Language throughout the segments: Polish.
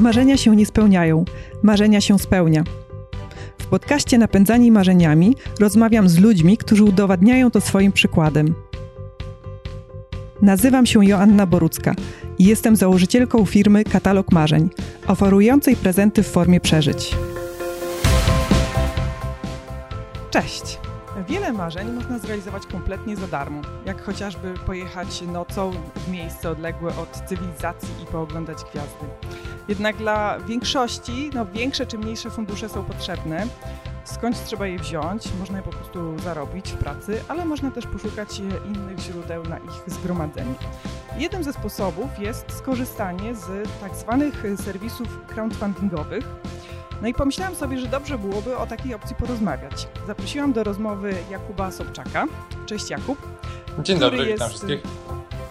Marzenia się nie spełniają, marzenia się spełnia. W podcaście Napędzani Marzeniami rozmawiam z ludźmi, którzy udowadniają to swoim przykładem. Nazywam się Joanna Borucka i jestem założycielką firmy Katalog Marzeń, oferującej prezenty w formie przeżyć. Cześć! Wiele marzeń można zrealizować kompletnie za darmo, jak chociażby pojechać nocą w miejsce odległe od cywilizacji i pooglądać gwiazdy. Jednak dla większości no, większe czy mniejsze fundusze są potrzebne. Skąd trzeba je wziąć? Można je po prostu zarobić w pracy, ale można też poszukać innych źródeł na ich zgromadzenie. Jednym ze sposobów jest skorzystanie z tak zwanych serwisów crowdfundingowych, no i pomyślałam sobie, że dobrze byłoby o takiej opcji porozmawiać. Zaprosiłam do rozmowy Jakuba Sobczaka. Cześć Jakub. Dzień dobry, jest, witam wszystkich.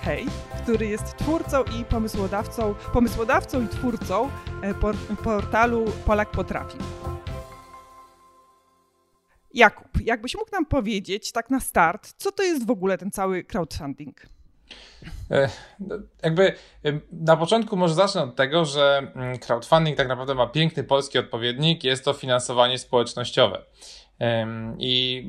Hej, który jest twórcą i pomysłodawcą, pomysłodawcą i twórcą e, portalu Polak Potrafi. Jakub, jakbyś mógł nam powiedzieć tak na start, co to jest w ogóle ten cały crowdfunding? E, no, jakby na początku może zacznę od tego, że mm, crowdfunding tak naprawdę ma piękny polski odpowiednik, jest to finansowanie społecznościowe. I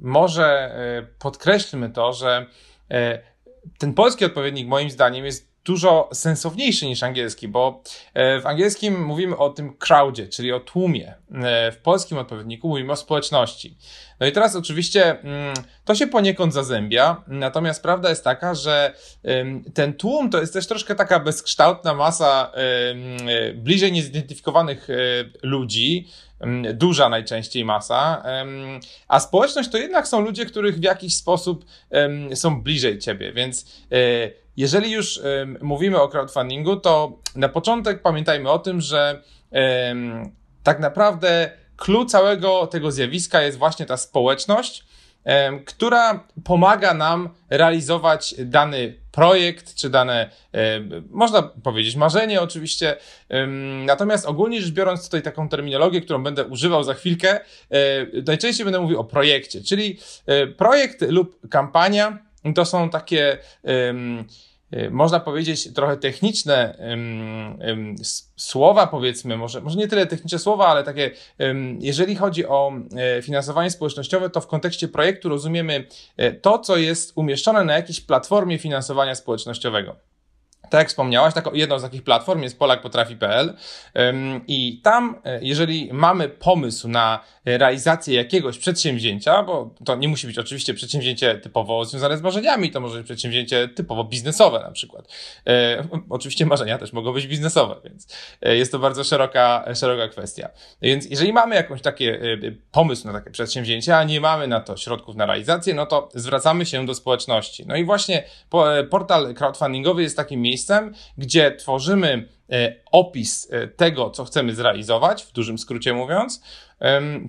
może e, podkreślmy to, że e, ten polski odpowiednik moim zdaniem jest dużo sensowniejszy niż angielski, bo e, w angielskim mówimy o tym crowdzie, czyli o tłumie. E, w polskim odpowiedniku mówimy o społeczności. No i teraz oczywiście mm, to się poniekąd zazębia, natomiast prawda jest taka, że ten tłum to jest też troszkę taka bezkształtna masa e, bliżej niezidentyfikowanych ludzi, duża najczęściej masa, a społeczność to jednak są ludzie, których w jakiś sposób są bliżej ciebie, więc jeżeli już mówimy o crowdfundingu, to na początek pamiętajmy o tym, że tak naprawdę clue całego tego zjawiska jest właśnie ta społeczność, która pomaga nam realizować dany projekt, czy dane, można powiedzieć, marzenie oczywiście. Natomiast ogólnie rzecz biorąc, tutaj taką terminologię, którą będę używał za chwilkę, e, najczęściej będę mówił o projekcie, czyli e, projekt lub kampania to są takie można powiedzieć, trochę techniczne um, um, słowa, powiedzmy, może, może nie tyle techniczne słowa, ale takie, um, jeżeli chodzi o e, finansowanie społecznościowe, to w kontekście projektu rozumiemy e, to, co jest umieszczone na jakiejś platformie finansowania społecznościowego. Tak jak wspomniałaś, taką, jedną z takich platform jest polakpotrafi.pl i tam, e, jeżeli mamy pomysł na realizację jakiegoś przedsięwzięcia, bo to nie musi być oczywiście przedsięwzięcie typowo związane z marzeniami, to może być przedsięwzięcie typowo biznesowe na przykład. E, oczywiście marzenia też mogą być biznesowe, więc e, jest to bardzo szeroka, szeroka kwestia. Więc jeżeli mamy jakąś takie pomysł na takie przedsięwzięcie, a nie mamy na to środków na realizację, no to zwracamy się do społeczności. No i właśnie portal crowdfundingowy jest takim miejscem, gdzie tworzymy opis e, tego, co chcemy zrealizować, w dużym skrócie mówiąc.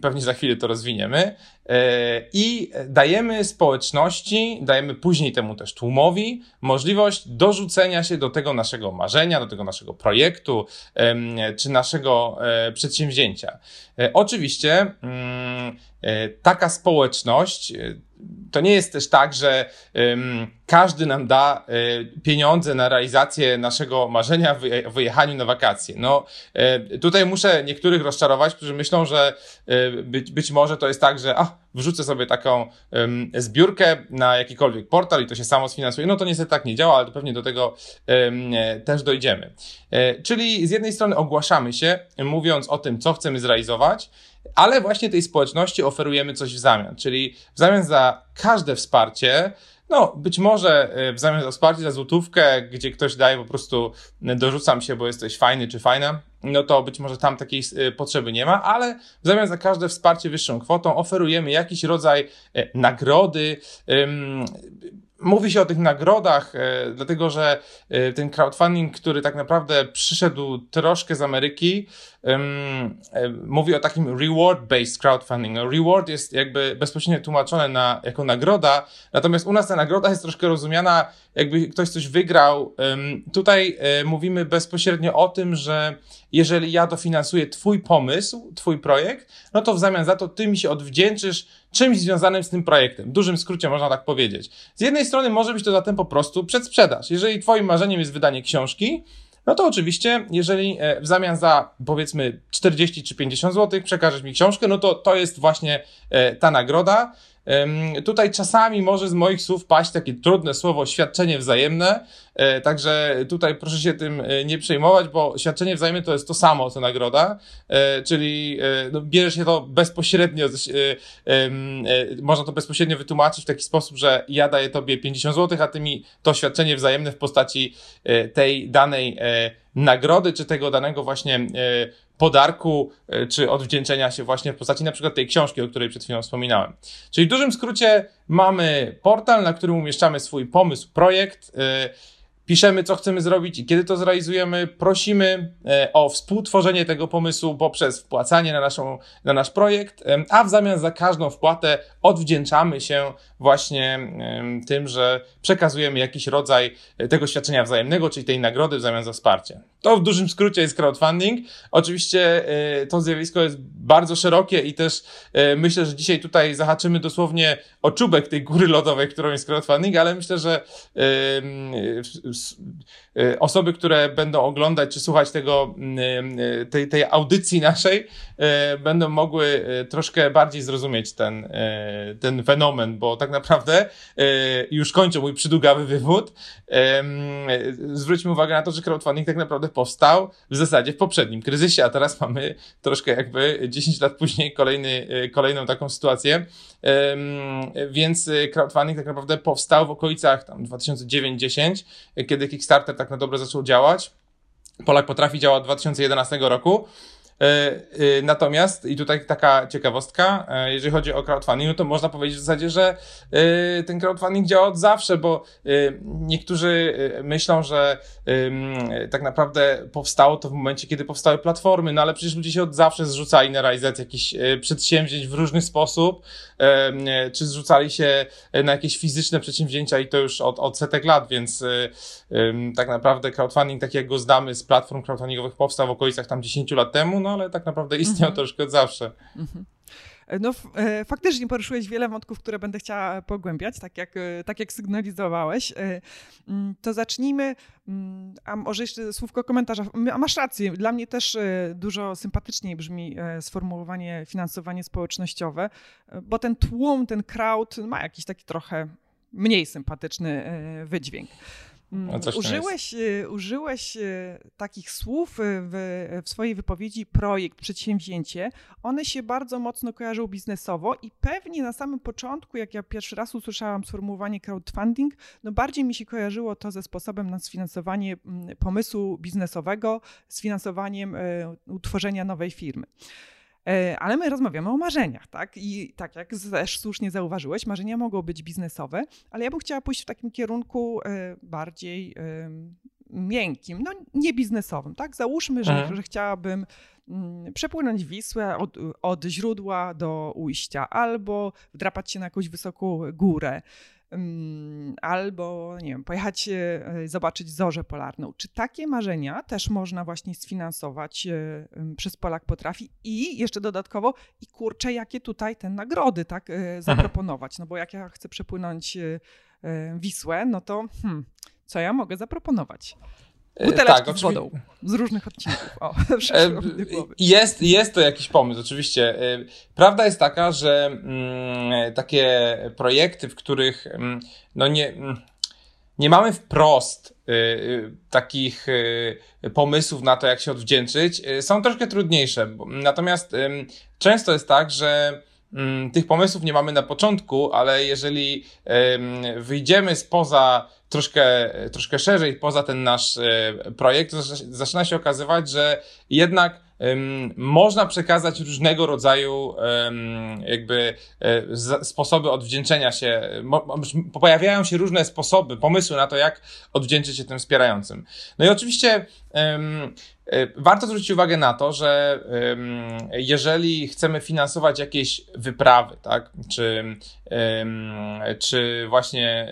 Pewnie za chwilę to rozwiniemy. E, I dajemy społeczności, dajemy później temu też tłumowi możliwość dorzucenia się do tego naszego marzenia, do tego naszego projektu czy naszego przedsięwzięcia. Oczywiście mm, taka społeczność to nie jest też tak, że każdy nam da pieniądze na realizację naszego marzenia w wyjechaniu na wakacje. No, y, tutaj muszę niektórych rozczarować, którzy myślą, że y, być, być może to jest tak, że a, wrzucę sobie taką zbiórkę na jakikolwiek portal i to się samo sfinansuje. No to niestety tak nie działa, ale pewnie do tego też dojdziemy. Czyli z jednej strony ogłaszamy się, mówiąc o tym, co chcemy zrealizować, ale właśnie tej społeczności oferujemy coś w zamian, czyli w zamian za każde wsparcie, no, być może w zamian za wsparcie za złotówkę, gdzie ktoś daje po prostu dorzucam się, bo jesteś fajny czy fajna, no to być może tam takiej e, potrzeby nie ma, ale w zamian za każde wsparcie wyższą kwotą oferujemy jakiś rodzaj nagrody, Mówi się o tych nagrodach, dlatego że ten crowdfunding, który tak naprawdę przyszedł troszkę z Ameryki, e, mówi o takim reward-based crowdfunding. No, reward jest jakby bezpośrednio tłumaczone na, jako nagroda, natomiast u nas ta nagroda jest troszkę rozumiana, jakby ktoś coś wygrał. Tutaj mówimy bezpośrednio o tym, że jeżeli ja dofinansuję Twój pomysł, Twój projekt, no to w zamian za to Ty mi się odwdzięczysz czymś związanym z tym projektem. W dużym skrócie można tak powiedzieć. Z jednej strony może być to zatem po prostu przedsprzedaż. Jeżeli Twoim marzeniem jest wydanie książki, no to oczywiście, jeżeli w zamian za powiedzmy 40 czy 50 zł przekażesz mi książkę, no to to jest właśnie ta nagroda. Tutaj czasami może z moich słów paść takie trudne słowo świadczenie wzajemne, e, także tutaj proszę się tym e, nie przejmować, bo świadczenie wzajemne to jest to samo co nagroda, e, czyli no, bierze się to bezpośrednio, można to bezpośrednio wytłumaczyć w taki sposób, że ja daję tobie 50 zł, a ty mi to świadczenie wzajemne w postaci tej danej nagrody, czy tego danego właśnie podarku e, czy odwdzięczenia się właśnie w postaci na przykład tej książki, o której przed chwilą wspominałem. Czyli w dużym skrócie mamy portal, na którym umieszczamy swój pomysł, projekt, e, piszemy, co chcemy zrobić i kiedy to zrealizujemy. Prosimy e, o współtworzenie tego pomysłu poprzez wpłacanie na, naszą, na nasz projekt, a w zamian za każdą wpłatę odwdzięczamy się właśnie tym, że przekazujemy jakiś rodzaj e, tego świadczenia wzajemnego, czyli tej nagrody w zamian za wsparcie. To w dużym skrócie jest crowdfunding. Oczywiście e, to zjawisko jest bardzo szerokie i też myślę, że dzisiaj tutaj zahaczymy dosłownie o czubek tej góry lodowej, którą jest crowdfunding, ale myślę, że osoby, które będą oglądać czy słuchać tego, mm, y, tej, tej audycji naszej, y, będą mogły troszkę bardziej zrozumieć ten, ten fenomen, bo tak naprawdę już kończę mój przydługawy wywód. Zwróćmy uwagę na to, że crowdfunding tak naprawdę powstał w zasadzie w poprzednim kryzysie, a teraz mamy troszkę jakby 10 lat później kolejny, kolejną taką sytuację. Więc crowdfunding tak naprawdę powstał w okolicach tam 2009-10, kiedy Kickstarter tak na dobre zaczął działać. Polak potrafi działa od 2011 roku. E, e, natomiast, i tutaj taka ciekawostka, e, jeżeli chodzi o crowdfunding, no to można powiedzieć w zasadzie, że ten crowdfunding działa od zawsze, bo niektórzy myślą, że tak naprawdę powstało to w momencie, kiedy powstały platformy, no ale przecież ludzie się od zawsze zrzucali na realizację jakichś przedsięwzięć w różny sposób, czy zrzucali się na jakieś fizyczne przedsięwzięcia i to już od, od setek lat, więc tak naprawdę crowdfunding, tak jak go znamy z platform crowdfundingowych, powstał w okolicach tam 10 lat temu, no ale tak naprawdę istniał mhm. troszkę od zawsze. Mhm. No, e, faktycznie poruszyłeś wiele wątków, które będę chciała pogłębiać, tak jak, e, tak jak sygnalizowałeś. E, mm, to zacznijmy, mm, a może jeszcze słówko komentarza. A masz rację, dla mnie też dużo sympatyczniej brzmi sformułowanie finansowanie społecznościowe, bo ten tłum, ten crowd ma jakiś taki trochę mniej sympatyczny wydźwięk. Mm, użyłeś, y, użyłeś y, takich słów y, w, w, swojej wypowiedzi projekt, przedsięwzięcie. One się bardzo mocno kojarzą biznesowo i pewnie na samym początku, jak ja pierwszy raz usłyszałam sformułowanie crowdfunding, no bardziej mi się kojarzyło to ze sposobem na sfinansowanie mm, pomysłu biznesowego, sfinansowaniem utworzenia nowej firmy. E, ale my rozmawiamy o marzeniach, tak? I tak jak też słusznie zauważyłeś, marzenia mogą być biznesowe, ale ja bym chciała pójść w takim kierunku e, bardziej miękkim, no nie biznesowym, tak? Załóżmy, że, mhm. że chciałabym mm, przepłynąć Wisłę od, od źródła do ujścia albo wdrapać się na jakąś wysoką górę albo nie wiem, pojechać e, zobaczyć zorzę polarną. Czy takie marzenia też można właśnie sfinansować e, przez Polak Potrafi i jeszcze dodatkowo i kurczę, jakie tutaj te nagrody tak e, zaproponować? No bo jak ja chcę przepłynąć Wisłę, no to hmm, co ja mogę zaproponować? E, Buteleczki tak, z wodą z różnych odcinków. O, e, jest, jest to jakiś pomysł, oczywiście. E, prawda jest taka, że mm, takie projekty, w których mm, no nie, mm, nie mamy wprost y, y, takich y, pomysłów na to, jak się odwdzięczyć, są troszkę trudniejsze. Natomiast często jest tak, że tych pomysłów nie mamy na początku, ale jeżeli wyjdziemy spoza troszkę, troszkę szerzej poza ten nasz e, projekt, to zaczyna się okazywać, że jednak można przekazać różnego rodzaju jakby e, sposoby odwdzięczenia się. Pojawiają się różne sposoby, pomysły na to, jak odwdzięczyć się tym wspierającym. No i oczywiście warto zwrócić uwagę na to, że jeżeli chcemy finansować jakieś wyprawy, tak, czy, czy właśnie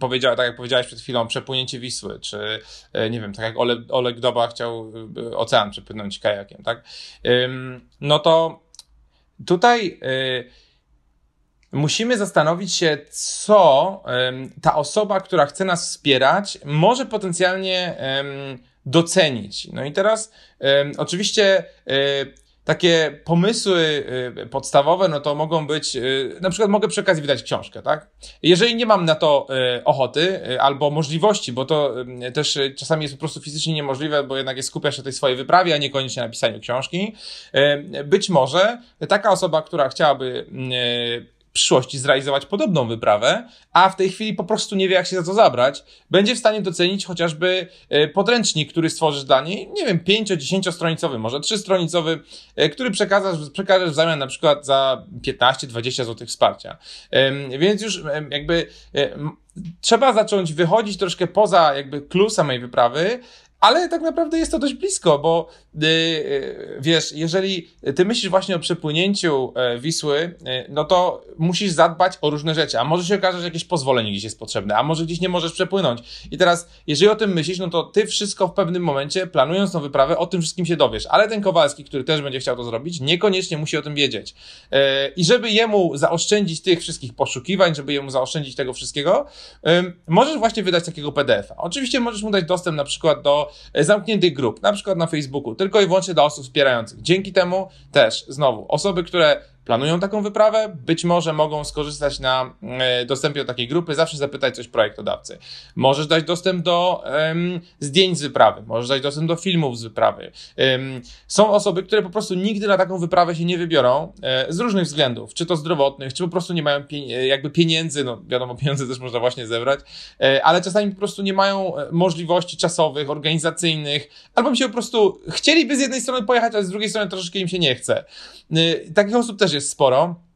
powiedział, tak jak powiedziałeś przed chwilą, przepłynięcie Wisły, czy e, nie wiem, tak jak Oleg, Oleg Doba chciał e, ocean przepłynąć kajakiem, tak, no to tutaj musimy zastanowić się, co ta osoba, która chce nas wspierać, może potencjalnie docenić. No i teraz oczywiście takie pomysły y, podstawowe, no to mogą być, y, na przykład mogę przy okazji wydać książkę, tak? Jeżeli nie mam na to y, ochoty albo możliwości, bo to też czasami jest po prostu fizycznie niemożliwe, bo jednak jest skupiasz się tej swojej wyprawie, a niekoniecznie na pisaniu książki, być może taka osoba, która chciałaby przyszłości zrealizować podobną wyprawę, a w tej chwili po prostu nie wie, jak się za to zabrać, będzie w stanie docenić chociażby e, podręcznik, który stworzysz dla niej, nie wiem, 5-10 stronicowy, może 3 stronicowy, e, który przekażesz, przekażesz w zamian na przykład za 15-20 zł wsparcia. Więc już jakby trzeba zacząć wychodzić troszkę poza jakby clue samej wyprawy, ale tak naprawdę jest to dość blisko, bo yy, wiesz, jeżeli ty myślisz właśnie o przepłynięciu yy, Wisły, yy, no to musisz zadbać o różne rzeczy, a może się okaże, że jakieś pozwolenie gdzieś jest potrzebne, a może gdzieś nie możesz przepłynąć. I teraz, jeżeli o tym myślisz, no to ty wszystko w pewnym momencie, planując tą wyprawę, o tym wszystkim się dowiesz, ale ten Kowalski, który też będzie chciał to zrobić, niekoniecznie musi o tym wiedzieć. Yy, I żeby jemu zaoszczędzić tych wszystkich poszukiwań, żeby jemu zaoszczędzić tego wszystkiego, możesz właśnie wydać takiego PDF-a. Oczywiście możesz mu dać dostęp na przykład do E, zamkniętych grup, na przykład na Facebooku, tylko i wyłącznie dla osób wspierających. Dzięki temu też, znowu, osoby, które planują taką wyprawę, być może mogą skorzystać na e, dostępie do takiej grupy, zawsze zapytać coś projektodawcy. Możesz dać dostęp do um, zdjęć z wyprawy, możesz dać dostęp do filmów z wyprawy. Um, są osoby, które po prostu nigdy na taką wyprawę się nie wybiorą e, z różnych względów, czy to zdrowotnych, czy po prostu nie mają pie jakby pieniędzy, no wiadomo, pieniądze też można właśnie zebrać, e, ale czasami po prostu nie mają możliwości czasowych, organizacyjnych, albo się po prostu chcieliby z jednej strony pojechać, ale z drugiej strony troszeczkę im się nie chce. Takich osób też jest sporo.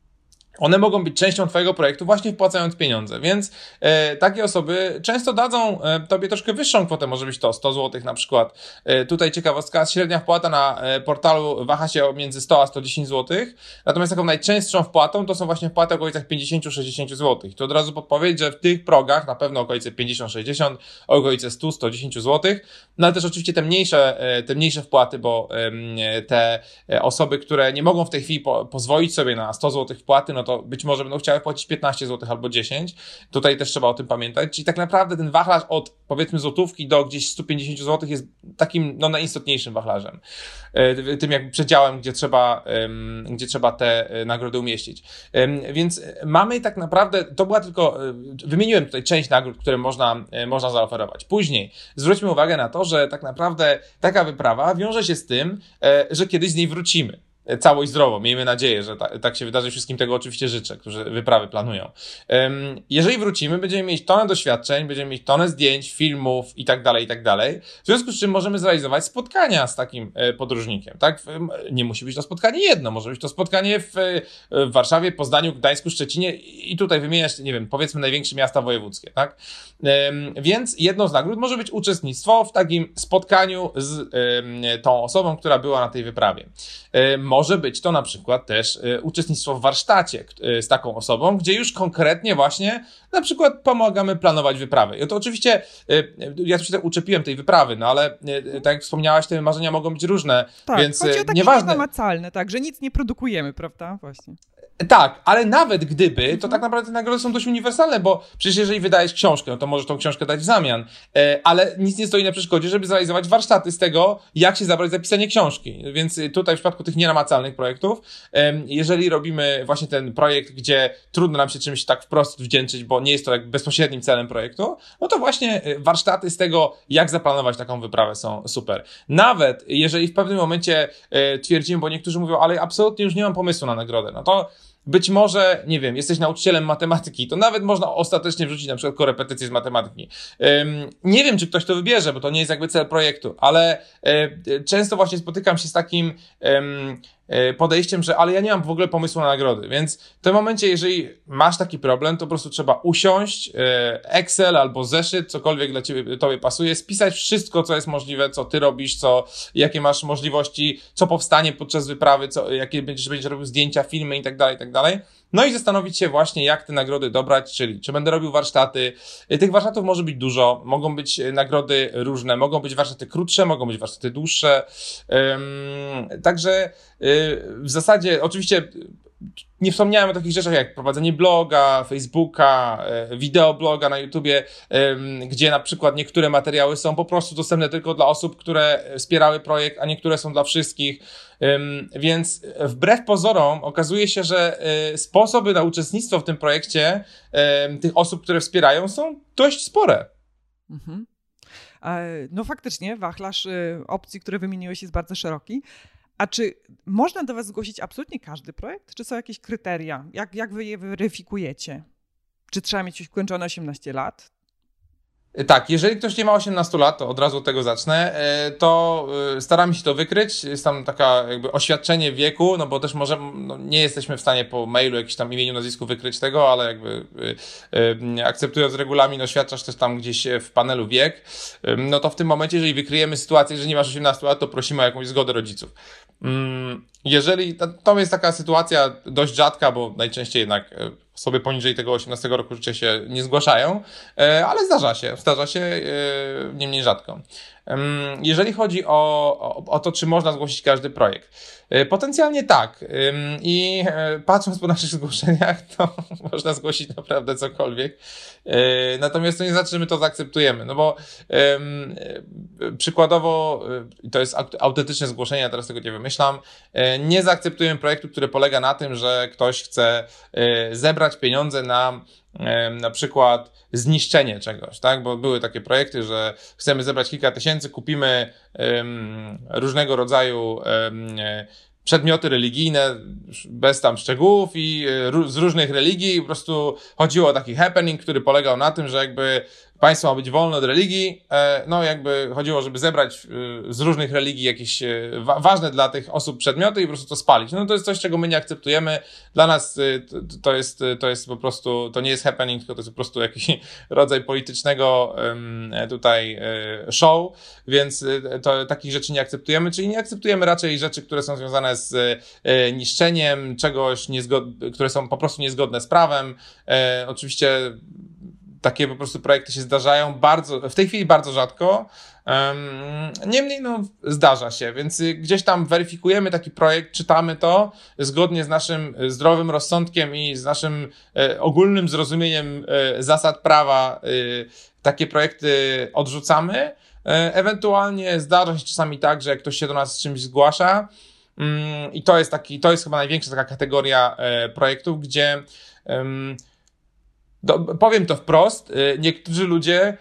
One mogą być częścią Twojego projektu właśnie wpłacając pieniądze, więc e, takie osoby często dadzą e, Tobie troszkę wyższą kwotę, może być to 100 zł na przykład. E, tutaj ciekawostka, średnia wpłata na e, portalu waha się między 100 a 110 zł, natomiast taką najczęstszą wpłatą to są właśnie wpłaty w okolicach 50-60 zł. To od razu podpowiedź, że w tych progach na pewno okolice 50-60, okolice 100-110 zł, no ale też oczywiście te mniejsze, e, te mniejsze wpłaty, bo te e, osoby, które nie mogą w tej chwili po, pozwolić sobie na 100 zł wpłaty, no to to być może będą chciały płacić 15 zł albo 10. Tutaj też trzeba o tym pamiętać. Czyli tak naprawdę ten wachlarz od powiedzmy złotówki do gdzieś 150 zł jest takim no, najistotniejszym wachlarzem. E, tym jakby przedziałem, gdzie trzeba, gdzie trzeba te e, nagrody umieścić. Więc mamy tak naprawdę, to była tylko, e, wymieniłem tutaj część nagród, które można, można zaoferować. Później zwróćmy uwagę na to, że tak naprawdę taka wyprawa wiąże się z tym, że kiedyś z niej wrócimy cało i zdrowo. Miejmy nadzieję, że ta, tak się wydarzy. Wszystkim tego oczywiście życzę, którzy wyprawy planują. Jeżeli wrócimy, będziemy mieć tonę doświadczeń, będziemy mieć tonę zdjęć, filmów i tak dalej, i tak dalej. W związku z czym możemy zrealizować spotkania z takim e, podróżnikiem, tak? Nie musi być to spotkanie jedno, może być to spotkanie w, e, w Warszawie, Poznaniu, Gdańsku, Szczecinie i tutaj wymieniać, nie wiem, powiedzmy największe miasta wojewódzkie, tak? Więc jedną z nagród może być uczestnictwo w takim spotkaniu z tą osobą, która była na tej wyprawie. Może być to na przykład też y, uczestnictwo w warsztacie y, z taką osobą, gdzie już konkretnie właśnie na przykład pomagamy planować wyprawy. I to oczywiście, y, ja tu się tak uczepiłem tej wyprawy, no ale tak jak wspomniałaś, te marzenia mogą być różne, tak, więc chodzi o takie nieważne. namacalne, tak, że nic nie produkujemy, prawda? Właśnie. Tak, ale nawet gdyby, to mhm. tak naprawdę te nagrody są dość uniwersalne, bo przecież jeżeli wydajesz książkę, no to możesz tą książkę dać w zamian, e, ale nic nie stoi na przeszkodzie, żeby zrealizować warsztaty z tego, jak się zabrać za pisanie książki. Więc tutaj w przypadku tych nienamacalnych projektów, jeżeli robimy właśnie ten projekt, gdzie trudno nam się czymś tak wprost wdzięczyć, bo nie jest to jak bezpośrednim celem projektu, no to właśnie e, warsztaty z tego, jak zaplanować taką wyprawę są super. Nawet jeżeli w pewnym momencie e, twierdzimy, bo niektórzy mówią, ale absolutnie już nie mam pomysłu na nagrodę, no to być może, nie wiem, jesteś nauczycielem matematyki, to nawet można ostatecznie wrzucić na przykład korepetycję z matematyki. nie wiem, czy ktoś to wybierze, bo to nie jest jakby cel projektu, ale e, często właśnie spotykam się z takim podejściem, że ale ja nie mam w ogóle pomysłu na nagrody, więc w tym momencie, jeżeli masz taki problem, to po prostu trzeba usiąść, e, Excel albo zeszyt, cokolwiek dla ciebie, tobie pasuje, spisać wszystko, co jest możliwe, co ty robisz, co, jakie masz możliwości, co powstanie podczas wyprawy, co, jakie będziesz, będziesz robił zdjęcia, filmy i tak dalej, i tak dalej. No i zastanowić się właśnie, jak te nagrody dobrać, czyli czy będę robił warsztaty. E, tych warsztatów może być dużo, mogą być nagrody różne, mogą być warsztaty krótsze, mogą być warsztaty dłuższe. Także w zasadzie, oczywiście nie wspomniałem o takich rzeczach jak prowadzenie bloga, Facebooka, e, wideobloga na YouTubie, gdzie na przykład niektóre materiały są po prostu dostępne tylko dla osób, które wspierały projekt, a niektóre są dla wszystkich. Więc wbrew pozorom okazuje się, że e, sposoby na uczestnictwo w tym projekcie tych osób, które wspierają, są dość spore. Mhm. No faktycznie, wachlarz opcji, które wymieniłeś, jest bardzo szeroki. A czy można do Was zgłosić absolutnie każdy projekt? Czy są jakieś kryteria? Jak, jak Wy je weryfikujecie? Czy trzeba mieć już ukończone 18 lat? Tak, jeżeli ktoś nie ma 18 lat, to od razu od tego zacznę, e, to e, staramy się to wykryć. Jest tam taka jakby oświadczenie wieku, no bo też może no nie jesteśmy w stanie po mailu, jakimś tam imieniu, nazwisku wykryć tego, ale jakby e, akceptując regulamin oświadczasz też tam gdzieś w panelu wiek, no to w tym momencie, jeżeli wykryjemy sytuację, że nie masz 18 lat, to prosimy o jakąś zgodę rodziców. Mm, jeżeli, to jest taka sytuacja dość rzadka, bo najczęściej jednak osoby poniżej tego 18 roku życia się nie zgłaszają, e, ale zdarza się, zdarza się e, niemniej rzadko. Jeżeli chodzi o, o, o, to, czy można zgłosić każdy projekt, e, potencjalnie tak. I patrząc po naszych zgłoszeniach, to można zgłosić naprawdę cokolwiek. Natomiast to nie znaczy, że my to zaakceptujemy, no bo przykładowo, to jest autentyczne zgłoszenie, ja teraz tego nie wymyślam, nie zaakceptujemy projektu, który polega na tym, że ktoś chce zebrać pieniądze na na przykład zniszczenie czegoś, tak? Bo były takie projekty, że chcemy zebrać kilka tysięcy, kupimy um, różnego rodzaju um, przedmioty religijne, bez tam szczegółów i e, z różnych religii. Po prostu chodziło o taki happening, który polegał na tym, że jakby państwo ma być wolne od religii. E, no, jakby chodziło, żeby zebrać e, z różnych religii jakieś e, ważne dla tych osób przedmioty i po prostu to spalić. No, to jest coś, czego my nie akceptujemy. Dla nas to jest, to jest po prostu, to nie jest happening, tylko to jest po prostu jakiś rodzaj politycznego tutaj show, więc to, takich rzeczy nie akceptujemy, czyli nie akceptujemy raczej rzeczy, które są związane z niszczeniem czegoś, które są po prostu niezgodne z prawem. Oczywiście takie po prostu projekty się zdarzają bardzo, w tej chwili bardzo rzadko. Niemniej, no, zdarza się, więc gdzieś tam weryfikujemy taki projekt, czytamy to zgodnie z naszym zdrowym rozsądkiem i z naszym e, ogólnym zrozumieniem e, zasad prawa. E, takie projekty odrzucamy. Ewentualnie zdarza się czasami tak, że jak ktoś się do nas z czymś zgłasza, mm, i to jest taki, to jest chyba największa taka kategoria projektów, gdzie do, powiem to wprost, y, niektórzy ludzie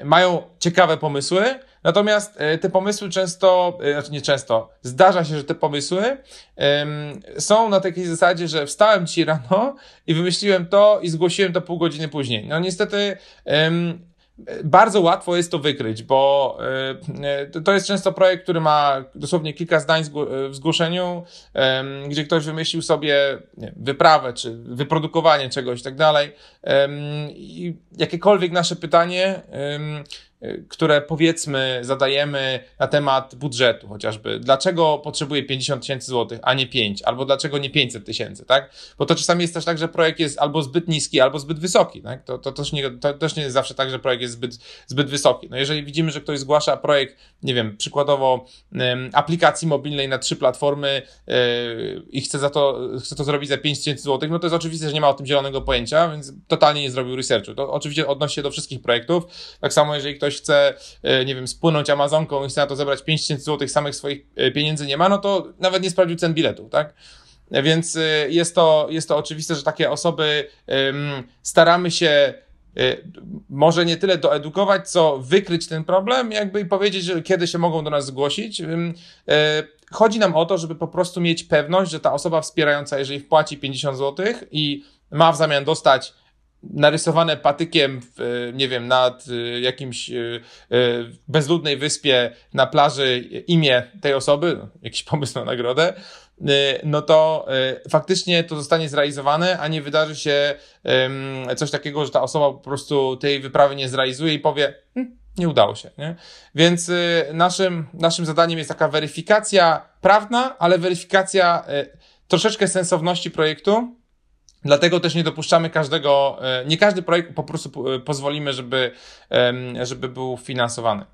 y, mają ciekawe pomysły, natomiast y, te pomysły często, znaczy nie często, zdarza się, że te pomysły są na takiej zasadzie, że wstałem ci rano i wymyśliłem to i zgłosiłem to pół godziny później. No niestety bardzo łatwo jest to wykryć, bo e, to jest często projekt, który ma dosłownie kilka zdań w zgłoszeniu, gdzie ktoś wymyślił sobie wyprawę, czy wyprodukowanie czegoś i tak dalej. I jakiekolwiek nasze pytanie które powiedzmy zadajemy na temat budżetu chociażby. Dlaczego potrzebuje 50 tysięcy złotych, a nie 5? Albo dlaczego nie 500 tysięcy, tak? Bo to czasami jest też tak, że projekt jest albo zbyt niski, albo zbyt wysoki, tak? To, to, też, nie, to też nie jest zawsze tak, że projekt jest zbyt, zbyt wysoki. No jeżeli widzimy, że ktoś zgłasza projekt, nie wiem, przykładowo aplikacji mobilnej na trzy platformy yy, i chce za to, chce to zrobić za 5 tysięcy złotych, no to jest oczywiste, że nie ma o tym zielonego pojęcia, więc totalnie nie zrobił researchu. To oczywiście odnosi się do wszystkich projektów. Tak samo jeżeli ktoś ktoś chce, e, nie wiem, spłynąć Amazonką i chce na to zebrać 5000 zł, samych swoich e, pieniędzy nie ma, no to nawet nie sprawdził cen biletu, tak? Więc e, jest to, jest to oczywiste, że takie osoby staramy się może nie tyle doedukować, co wykryć ten problem, jakby i powiedzieć, że kiedy się mogą do nas zgłosić. Chodzi nam o to, żeby po prostu mieć pewność, że ta osoba wspierająca, jeżeli wpłaci 50 zł i ma w zamian dostać narysowane patykiem, w, nie wiem, nad y, jakimś y, bezludnej wyspie na plaży imię tej osoby, no, jakiś pomysł na nagrodę, no to faktycznie to zostanie zrealizowane, a nie wydarzy się coś takiego, że ta osoba po prostu tej wyprawy nie zrealizuje i powie, hm, nie udało się. Nie? Więc naszym, naszym zadaniem jest taka weryfikacja prawna, ale weryfikacja troszeczkę sensowności projektu, Dlatego też nie dopuszczamy każdego, e, nie każdy projekt po prostu e, pozwolimy, żeby, żeby był finansowany.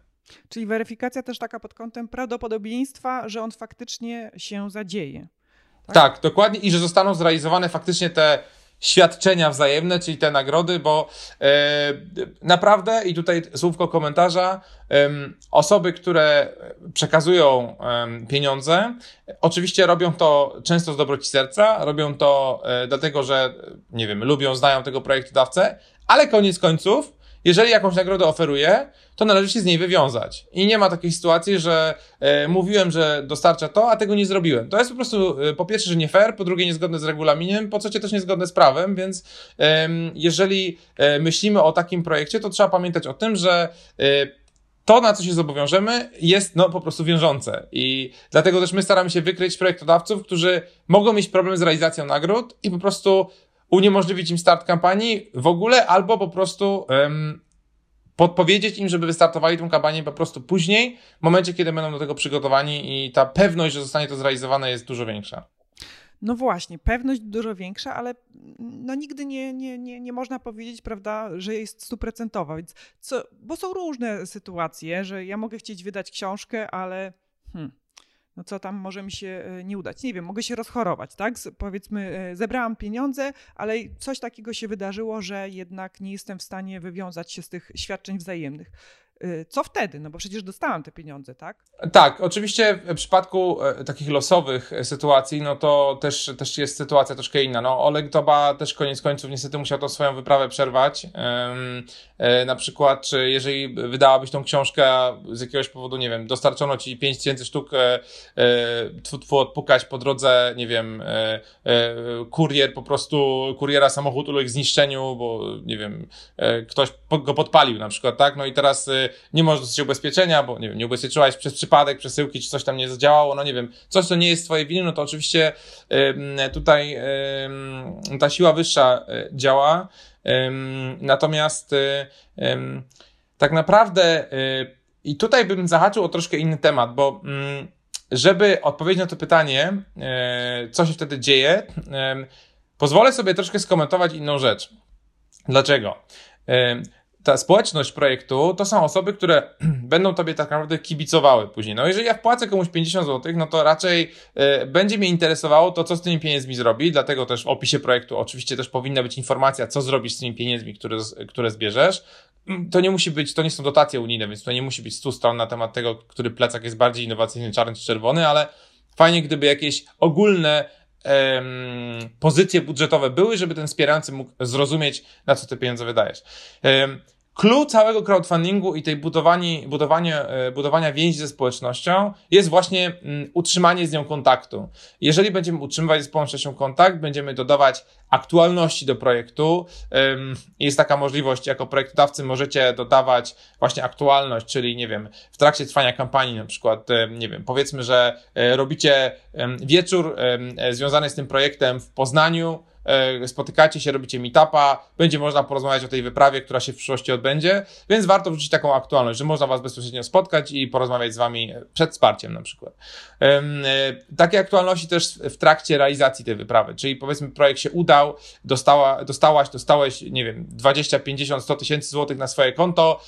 Czyli weryfikacja też taka pod kątem prawdopodobieństwa, że on faktycznie się zadzieje. Tak? tak, dokładnie i że zostaną zrealizowane faktycznie te świadczenia wzajemne, czyli te nagrody, bo e, naprawdę, i tutaj słówko komentarza, e, osoby, które przekazują e, pieniądze, oczywiście robią to często z dobroci serca, robią to e, dlatego, że, nie wiem, lubią, znają tego projektodawcę, ale koniec końców jeżeli jakąś nagrodę oferuję, to należy się z niej wywiązać. I nie ma takiej sytuacji, że e, mówiłem, że dostarcza to, a tego nie zrobiłem. To jest po prostu e, po pierwsze, że nie fair, po drugie niezgodne z regulaminem, po trzecie też niezgodne z prawem, więc e, jeżeli myślimy o takim projekcie, to trzeba pamiętać o tym, że e, to, na co się zobowiążemy, jest no, po prostu wiążące. I dlatego też my staramy się wykryć projektodawców, którzy mogą mieć problem z realizacją nagród i po prostu uniemożliwić im start kampanii w ogóle, albo po prostu um, podpowiedzieć im, żeby wystartowali tę kampanię po prostu później, w momencie, kiedy będą do tego przygotowani i ta pewność, że zostanie to zrealizowane jest dużo większa. No właśnie, pewność dużo większa, ale no nigdy nie, nie, nie, nie można powiedzieć, prawda, że jest stuprocentowa. Więc bo są różne sytuacje, że ja mogę chcieć wydać książkę, ale hmm, no co tam może mi się e, nie udać. Nie wiem, mogę się rozchorować, tak? Powiedzmy, e, zebrałam pieniądze, ale coś takiego się wydarzyło, że jednak nie jestem w stanie wywiązać się z tych świadczeń wzajemnych. Y, co wtedy? No bo przecież dostałam te pieniądze, tak? Tak, oczywiście w przypadku e, takich losowych sytuacji, no to też, też jest sytuacja troszkę inna. No, Oleg Toba też koniec końców niestety musiał tą swoją wyprawę przerwać. E, na przykład, czy jeżeli wydałabyś tą książkę, z jakiegoś powodu, nie wiem, dostarczono ci 5000 sztuk, e, tfu, odpukać po drodze, nie wiem, kurier po prostu, kuriera samochód uległ zniszczeniu, bo nie wiem, ktoś go podpalił na przykład, tak? No i teraz nie możesz dostać ubezpieczenia, bo nie wiem, nie ubezpieczyłaś przez przypadek przesyłki, czy coś tam nie zadziałało, no nie wiem, coś, co nie jest twojej winy, no to oczywiście tutaj ta siła wyższa e, działa. Natomiast tak naprawdę e, i tutaj bym zahaczył o troszkę inny temat, bo mm, żeby odpowiedzieć na to pytanie, e, co się wtedy dzieje, pozwolę sobie troszkę skomentować inną rzecz. Dlaczego? Ta społeczność projektu to są osoby, które będą tobie tak naprawdę kibicowały później. No jeżeli ja wpłacę komuś 50 zł, no to raczej y, będzie mnie interesowało to, co z tymi pieniędzmi zrobi, dlatego też w opisie projektu oczywiście też powinna być informacja, co zrobisz z tymi pieniędzmi, które, które zbierzesz. Mm, to nie musi być, to nie są dotacje unijne, więc to nie musi być 100 stron na temat tego, który plecak jest bardziej innowacyjny, czarny czy czerwony, ale fajnie, gdyby jakieś ogólne pozycje budżetowe były, żeby ten wspierający mógł zrozumieć, na co te pieniądze wydajesz. Clue całego crowdfundingu i tej budowani, budowanie, e, budowania więzi ze społecznością jest właśnie mm, utrzymanie z nią kontaktu. Jeżeli będziemy utrzymywać z społecznością kontakt, będziemy dodawać aktualności do projektu. Jest taka możliwość, jako projektodawcy możecie dodawać właśnie aktualność, czyli nie wiem, w trakcie trwania kampanii na przykład, nie wiem, powiedzmy, że e, robicie wieczór e, związany z tym projektem w Poznaniu, E, spotykacie się, robicie meetupa, będzie można porozmawiać o tej wyprawie, która się w przyszłości odbędzie, więc warto wrzucić taką aktualność, że można Was bezpośrednio spotkać i porozmawiać z Wami przed wsparciem na przykład. E, takie aktualności też w trakcie realizacji tej wyprawy, czyli powiedzmy projekt się udał, dostała, dostałaś, dostałeś, nie wiem, 20, 50, 100 tysięcy złotych na swoje konto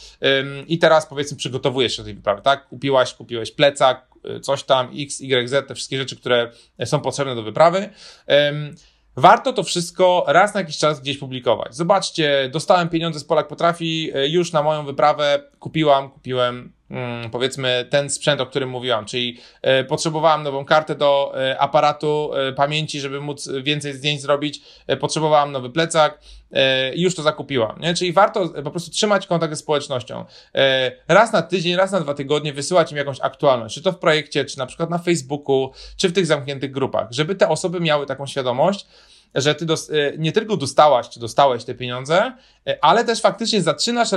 i teraz powiedzmy przygotowujesz się do tej wyprawy, tak? Kupiłaś, kupiłeś plecak, coś tam, X, Y, Z, te wszystkie rzeczy, które są potrzebne do wyprawy warto to wszystko raz na jakiś czas gdzieś publikować. Zobaczcie, dostałem pieniądze z Polak Potrafi, e, już na moją wyprawę kupiłam, kupiłem mm, powiedzmy ten sprzęt, o którym mówiłam, czyli e, potrzebowałam nową kartę do e, aparatu pamięci, żeby móc więcej zdjęć zrobić, potrzebowałam nowy plecak i już to zakupiłam, nie? Czyli warto po prostu trzymać kontakt ze społecznością. Raz na tydzień, raz na dwa tygodnie wysyłać im jakąś aktualność, czy to w projekcie, czy na przykład na Facebooku, czy w tych zamkniętych grupach, żeby te osoby miały taką świadomość, że ty e, nie tylko dostałaś, czy dostałeś te pieniądze, e, ale też faktycznie zaczynasz,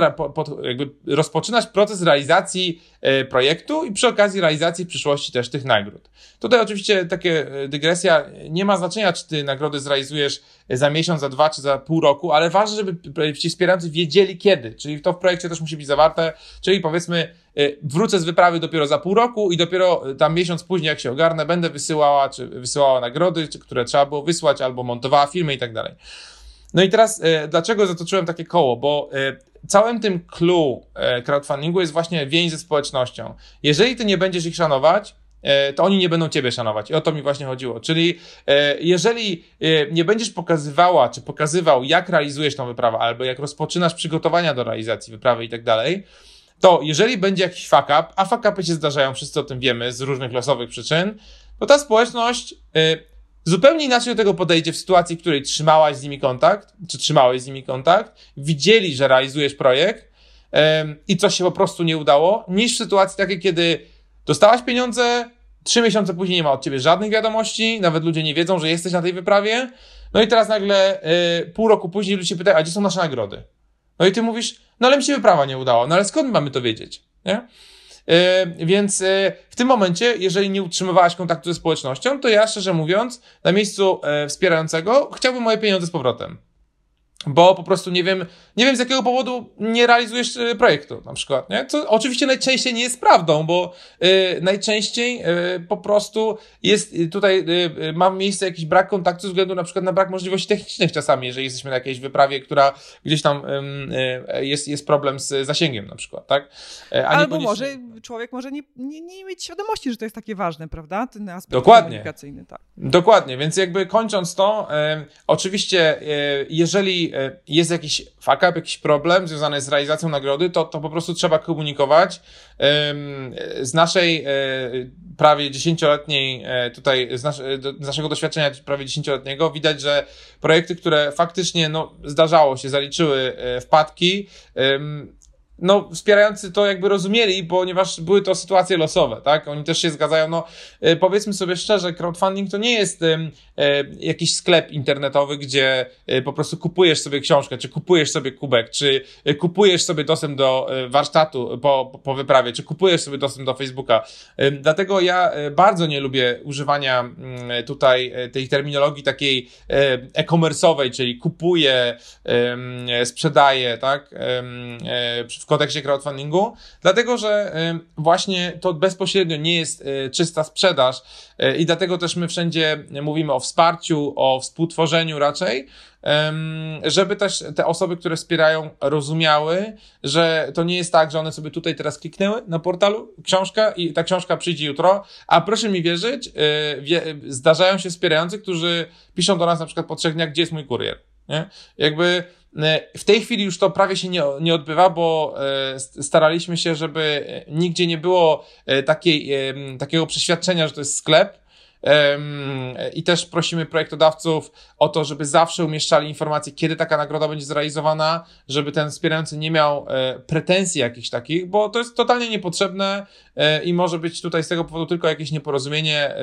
jakby rozpoczynasz proces realizacji e, projektu i przy okazji realizacji w przyszłości też tych nagród. Tutaj oczywiście takie dygresja, nie ma znaczenia, czy ty nagrody zrealizujesz za miesiąc, za dwa, czy za pół roku, ale ważne, żeby ci wspierający wiedzieli kiedy, czyli to w projekcie też musi być zawarte, czyli powiedzmy, wrócę z wyprawy dopiero za pół roku i dopiero y, tam miesiąc później, jak się ogarnę, będę wysyłała, czy wysyłała nagrody, czy, które trzeba było wysłać, albo montowała filmy i tak dalej. No i teraz, y, dlaczego zatoczyłem takie koło? Bo całym tym clue crowdfundingu jest właśnie więź ze społecznością. Jeżeli ty nie będziesz ich szanować, to oni nie będą ciebie szanować. I o to mi właśnie chodziło. Czyli jeżeli nie będziesz pokazywała, czy pokazywał, jak realizujesz tą wyprawę, albo jak rozpoczynasz przygotowania do realizacji wyprawy i tak dalej, to jeżeli będzie jakiś fuck up, a fuck upy się zdarzają, wszyscy o tym wiemy, z różnych losowych przyczyn, to ta społeczność y, zupełnie inaczej do tego podejdzie w sytuacji, w której trzymałaś z nimi kontakt, czy trzymałeś z nimi kontakt, widzieli, że realizujesz projekt y, i coś się po prostu nie udało, niż w sytuacji takiej, kiedy dostałaś pieniądze, trzy miesiące później nie ma od ciebie żadnych wiadomości, nawet ludzie nie wiedzą, że jesteś na tej wyprawie, no i teraz nagle y, pół roku później ludzie się pytają, a gdzie są nasze nagrody? No i ty mówisz, no ale mi się wyprawa nie udała, no ale skąd mamy to wiedzieć? Nie? Yy, więc yy, w tym momencie, jeżeli nie utrzymywałaś kontaktu ze społecznością, to ja szczerze mówiąc, na miejscu yy, wspierającego chciałbym moje pieniądze z powrotem bo po prostu nie wiem, nie wiem z jakiego powodu nie realizujesz y, projektu na przykład, nie? Co oczywiście najczęściej nie jest prawdą, bo y, najczęściej y, po prostu jest tutaj, y, y, ma miejsce jakiś brak kontaktu ze względu na przykład na brak możliwości technicznych czasami, jeżeli jesteśmy na jakiejś wyprawie, która gdzieś tam jest, jest problem z zasięgiem na przykład, tak? Albo może człowiek może nie, nie, nie mieć świadomości, że to jest takie ważne, prawda? Ten aspekt Dokładnie. komunikacyjny, tak. Dokładnie, więc jakby kończąc to, oczywiście jeżeli E, jest jakiś fuck up, jakiś problem związany z realizacją nagrody, to, to po prostu trzeba komunikować. Z naszej e, prawie dziesięcioletniej, e, tutaj z, nas, z naszego doświadczenia prawie dziesięcioletniego widać, że projekty, które faktycznie no, zdarzało się, zaliczyły wpadki, no, wspierający to jakby rozumieli, ponieważ były to sytuacje losowe, tak? Oni też się zgadzają. No, e, powiedzmy sobie szczerze, crowdfunding to nie jest e, jakiś sklep internetowy, gdzie e, po prostu kupujesz sobie książkę, czy kupujesz sobie kubek, czy kupujesz sobie dostęp do warsztatu po, po wyprawie, czy kupujesz sobie dostęp do Facebooka. Dlatego ja bardzo nie lubię używania mm, tutaj tej terminologii takiej e-commerce'owej, czyli kupuję, sprzedaję, tak? W kontekście crowdfundingu, dlatego że właśnie to bezpośrednio nie jest e, czysta sprzedaż e, i dlatego też my wszędzie mówimy o wsparciu, o współtworzeniu raczej, żeby też te osoby, które wspierają, rozumiały, że to nie jest tak, że one sobie tutaj teraz kliknęły na portalu książka i ta książka przyjdzie jutro, a proszę mi wierzyć, e, zdarzają się wspierający, którzy piszą do nas na przykład po trzech dniach, gdzie jest mój kurier. Nie? Jakby w tej chwili już to prawie się nie, nie odbywa, bo e, staraliśmy się, żeby nigdzie nie było e, takiej, takiego przeświadczenia, że to jest sklep. I też prosimy projektodawców o to, żeby zawsze umieszczali informacje, kiedy taka nagroda będzie zrealizowana, żeby ten wspierający nie miał pretensji jakichś takich, bo to jest totalnie niepotrzebne i może być tutaj z tego powodu tylko jakieś nieporozumienie,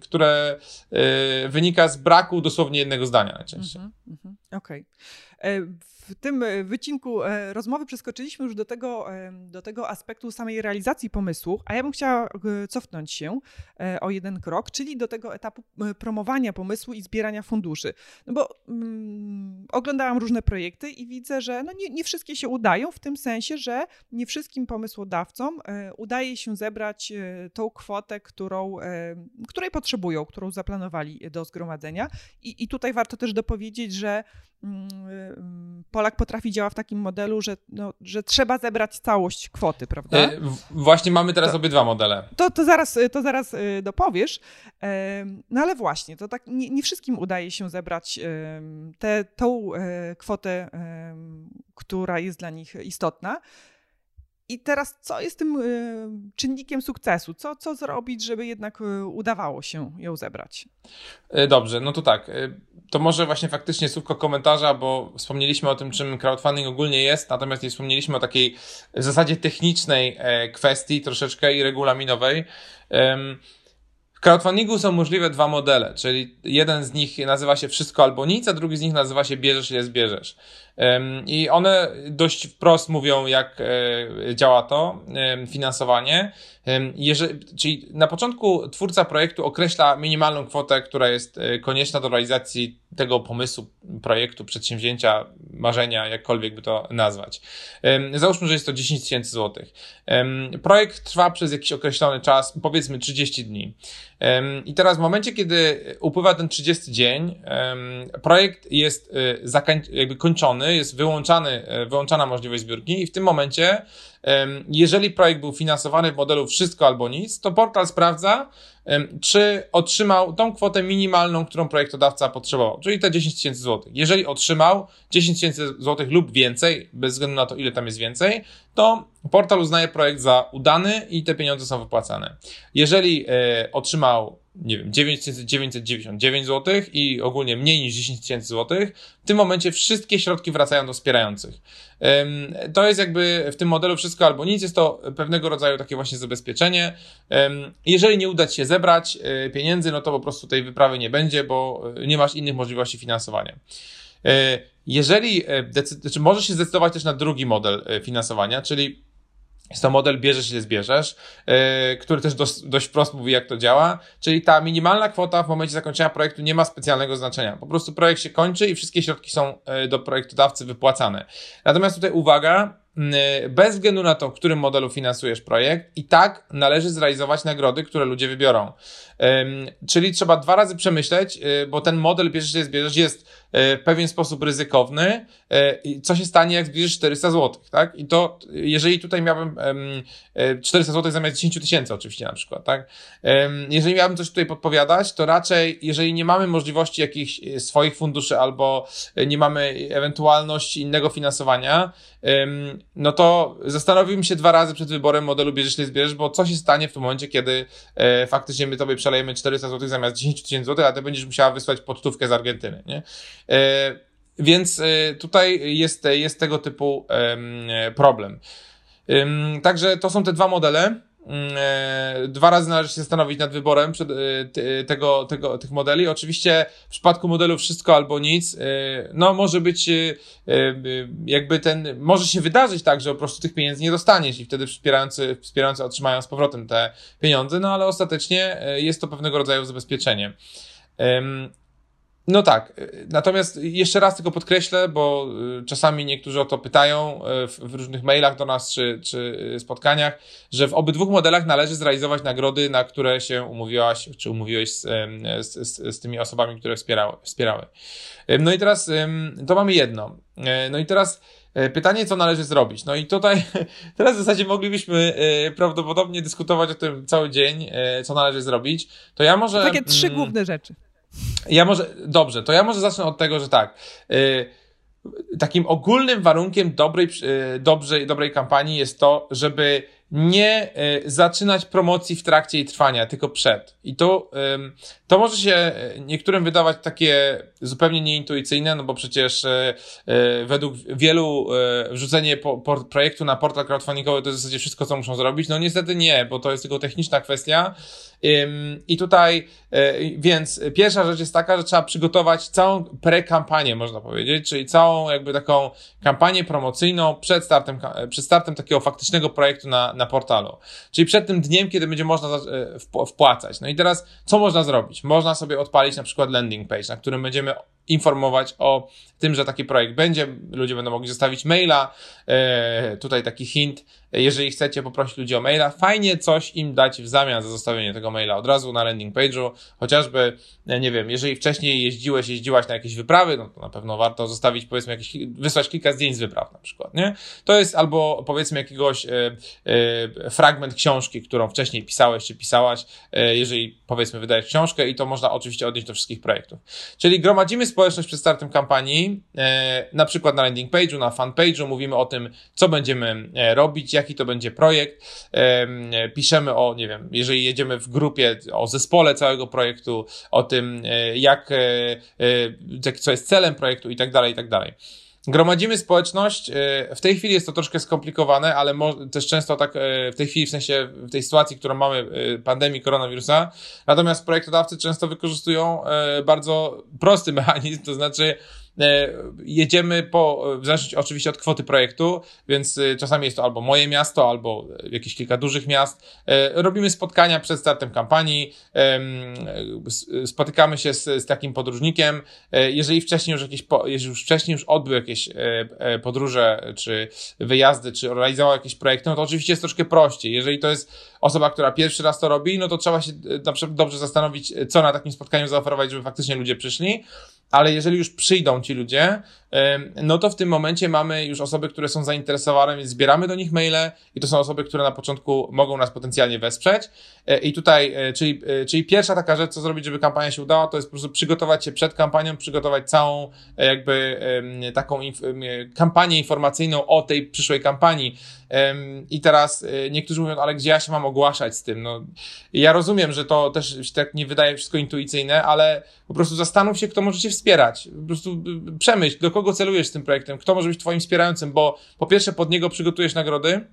które wynika z braku dosłownie jednego zdania najczęściej. Mm -hmm, Okej. Okay. äh, w tym e, wycinku e, rozmowy przeskoczyliśmy już do tego, do tego aspektu samej realizacji pomysłu, a ja bym chciała cofnąć się o jeden krok, czyli do tego etapu promowania pomysłu i zbierania funduszy. No bo mm, oglądałam różne projekty i widzę, że no nie, nie wszystkie się udają, w tym sensie, że nie wszystkim pomysłodawcom udaje się zebrać tą kwotę, którą, której potrzebują, którą zaplanowali do zgromadzenia. I, i tutaj warto też dopowiedzieć, że mm, Polak potrafi działać w takim modelu, że, no, że trzeba zebrać całość kwoty, prawda? E, właśnie mamy teraz to, obydwa modele. To, to, zaraz, to zaraz e, dopowiesz. E, no ale właśnie, to tak nie, nie wszystkim udaje się zebrać tę e, kwotę, która jest dla nich istotna. I teraz, co jest tym y, czynnikiem sukcesu? Co, co zrobić, żeby jednak y, udawało się ją zebrać? E, dobrze, no to tak. E, to może właśnie faktycznie słówko komentarza, bo wspomnieliśmy o tym, czym crowdfunding ogólnie jest, natomiast nie wspomnieliśmy o takiej w zasadzie technicznej e, kwestii troszeczkę i regulaminowej. W crowdfundingu są możliwe dwa modele, czyli jeden z nich nazywa się wszystko albo nic, a drugi z nich nazywa się bierzesz ile zbierzesz. I one dość wprost mówią, jak e, działa to finansowanie. Jeżeli, czyli na początku twórca projektu określa minimalną kwotę, która jest e, konieczna do realizacji tego pomysłu, projektu, przedsięwzięcia, marzenia, jakkolwiek by to nazwać. Załóżmy, że jest to 10 tysięcy złotych. Projekt trwa przez jakiś określony czas, powiedzmy 30 dni. I teraz w momencie, kiedy upływa ten 30 dzień, projekt jest e, jakby kończony, jest wyłączany, wyłączana możliwość zbiórki i w tym momencie Jeżeli projekt był finansowany w modelu wszystko albo nic, to portal sprawdza, czy otrzymał tą kwotę minimalną, którą projektodawca potrzebował, czyli te 10 tysięcy złotych. Jeżeli otrzymał 10 tysięcy złotych lub więcej, bez względu na to, ile tam jest więcej, to portal uznaje projekt za udany i te pieniądze są wypłacane. Jeżeli e, otrzymał nie wiem, 9999 zł i ogólnie mniej niż 10 tysięcy złotych, w tym momencie wszystkie środki wracają do wspierających. To jest jakby w tym modelu wszystko albo nic, jest to pewnego rodzaju takie właśnie zabezpieczenie. Jeżeli nie uda Ci się zebrać e, pieniędzy, no to po prostu tej wyprawy nie będzie, bo e, nie masz innych możliwości finansowania. E, jeżeli, znaczy możesz się zdecydować też na drugi model finansowania, czyli jest to model bierzesz ile zbierzesz, yy, który też dość, dość mówi, jak to działa. Czyli ta minimalna kwota w momencie zakończenia projektu nie ma specjalnego znaczenia. Po prostu projekt się kończy i wszystkie środki są yy, do projektodawcy wypłacane. Natomiast tutaj uwaga, bez względu na to, w którym modelu finansujesz projekt, i tak należy zrealizować nagrody, które ludzie wybiorą. Czyli trzeba dwa razy przemyśleć, y, bo ten model bierzesz ile zbierzesz jest E, w pewien sposób ryzykowny. Co się stanie, jak zbliżysz 400 zł, tak? I to, jeżeli tutaj miałbym 400 zł zamiast 10 tysięcy oczywiście na przykład, tak? Jeżeli miałbym coś tutaj podpowiadać, to raczej, jeżeli nie mamy możliwości jakichś swoich funduszy albo nie mamy ewentualności innego finansowania, no to zastanowiłbym się dwa razy przed wyborem modelu bierzesz lub zbierzesz, bo co się stanie w tym momencie, kiedy faktycznie my tobie przelejemy 400 zł zamiast 10 tysięcy zł, a ty będziesz musiała wysłać pocztówkę z Argentyny, nie? E, więc e, tutaj jest, jest tego typu problem. Także to są te dwa modele. Mm, e, dwa razy należy się zastanowić nad wyborem tego, tego, tych modeli. Oczywiście w przypadku modelu wszystko albo nic, no może być jakby ten, może się wydarzyć tak, że po prostu tych pieniędzy nie dostaniesz i wtedy wspierający, wspierający otrzymają z powrotem te pieniądze, no ale ostatecznie jest to pewnego rodzaju zabezpieczenie. No tak. Natomiast jeszcze raz tylko podkreślę, bo y, czasami niektórzy o to pytają y, w, różnych mailach do nas czy, czy spotkaniach, że w obydwu modelach należy zrealizować nagrody, na które się umówiłaś, czy umówiłeś z, z, z, z tymi osobami, które wspierały, wspierały. No i teraz to mamy jedno. E, no i teraz e, pytanie, co należy zrobić. No i tutaj teraz w zasadzie moglibyśmy e, prawdopodobnie dyskutować o tym cały dzień, co należy zrobić. To ja może. To takie trzy mm, główne rzeczy. Ja może, dobrze, to ja może zacznę od tego, że tak. Yy, takim ogólnym warunkiem dobrej, yy, dobrej, dobrej kampanii jest to, żeby nie y, zaczynać promocji w trakcie jej trwania, tylko przed. I to, y, to może się niektórym wydawać takie zupełnie nieintuicyjne, no bo przecież y, y według wielu wrzucenie projektu na portal crowdfundingowy to jest w zasadzie wszystko, co muszą zrobić. No niestety nie, bo to jest tylko techniczna kwestia. I tutaj, więc pierwsza rzecz jest taka, że trzeba przygotować całą pre-kampanię, można powiedzieć, czyli całą jakby taką kampanię promocyjną przed startem, przed startem takiego faktycznego projektu na, na portalu. Czyli przed tym dniem, kiedy będzie można e, wpłacać. No i teraz, co można zrobić? Można sobie odpalić na przykład landing page, na którym będziemy informować o tym, że taki projekt będzie. Ludzie będą mogli zostawić maila. E, tutaj taki hint jeżeli chcecie poprosić ludzi o maila, fajnie coś im dać w zamian za zostawienie tego maila od razu na landing page'u, chociażby, e, nie wiem, jeżeli wcześniej jeździłeś, jeździłaś na jakieś wyprawy, no to na pewno warto zostawić, powiedzmy, jakieś, wysłać kilka zdjęć z wypraw na przykład, nie? To jest albo, powiedzmy, jakiegoś e, fragment książki, którą wcześniej pisałeś czy pisałaś, jeżeli, powiedzmy, wydajesz książkę i to można oczywiście odnieść do wszystkich projektów. Czyli gromadzimy społeczność przed startem kampanii, e, na przykład na landing page'u, na fan page'u, mówimy o tym, co będziemy e, robić, jaki to będzie projekt. Piszemy o, nie wiem, jeżeli jedziemy w grupie, o zespole całego projektu, o tym, e, jak, e, e, co jest celem projektu i tak dalej, i tak dalej. Gromadzimy społeczność. W tej chwili jest to troszkę skomplikowane, ale też często tak w tej chwili, w sensie w tej sytuacji, którą mamy, pandemii koronawirusa. Natomiast projektodawcy często wykorzystują bardzo prosty mechanizm, to znaczy jedziemy po, w zależności oczywiście od kwoty projektu, więc e, czasami jest to albo moje miasto, albo jakieś kilka dużych miast. E, robimy spotkania przed startem kampanii, spotykamy się z, z takim podróżnikiem. Jeżeli wcześniej już jakieś, jeżeli już wcześniej już odbył jakieś podróże, czy wyjazdy, czy realizował jakieś projekty, no to oczywiście jest troszkę prościej. Jeżeli to jest osoba, która pierwszy raz to robi, no to trzeba się na przykład dobrze zastanowić, co na takim spotkaniu zaoferować, żeby faktycznie ludzie przyszli. Ale jeżeli już przyjdą ci ludzie, no to w tym momencie mamy już osoby, które są zainteresowane, więc zbieramy do nich maile i to są osoby, które na początku mogą nas potencjalnie wesprzeć. E, I tutaj, e, czyli, e, czyli pierwsza taka rzecz, co zrobić, żeby kampania się udała, to jest po prostu przygotować się przed kampanią, przygotować całą jakby taką kampanię informacyjną o tej przyszłej kampanii. I teraz niektórzy mówią, ale gdzie ja się mam ogłaszać z tym? No, ja rozumiem, że to też się tak nie wydaje wszystko intuicyjne, ale po prostu zastanów się, kto może cię wspierać. Po prostu przemyśl, do kogo celujesz z tym projektem, kto może być twoim wspierającym, bo po pierwsze pod niego przygotujesz nagrody,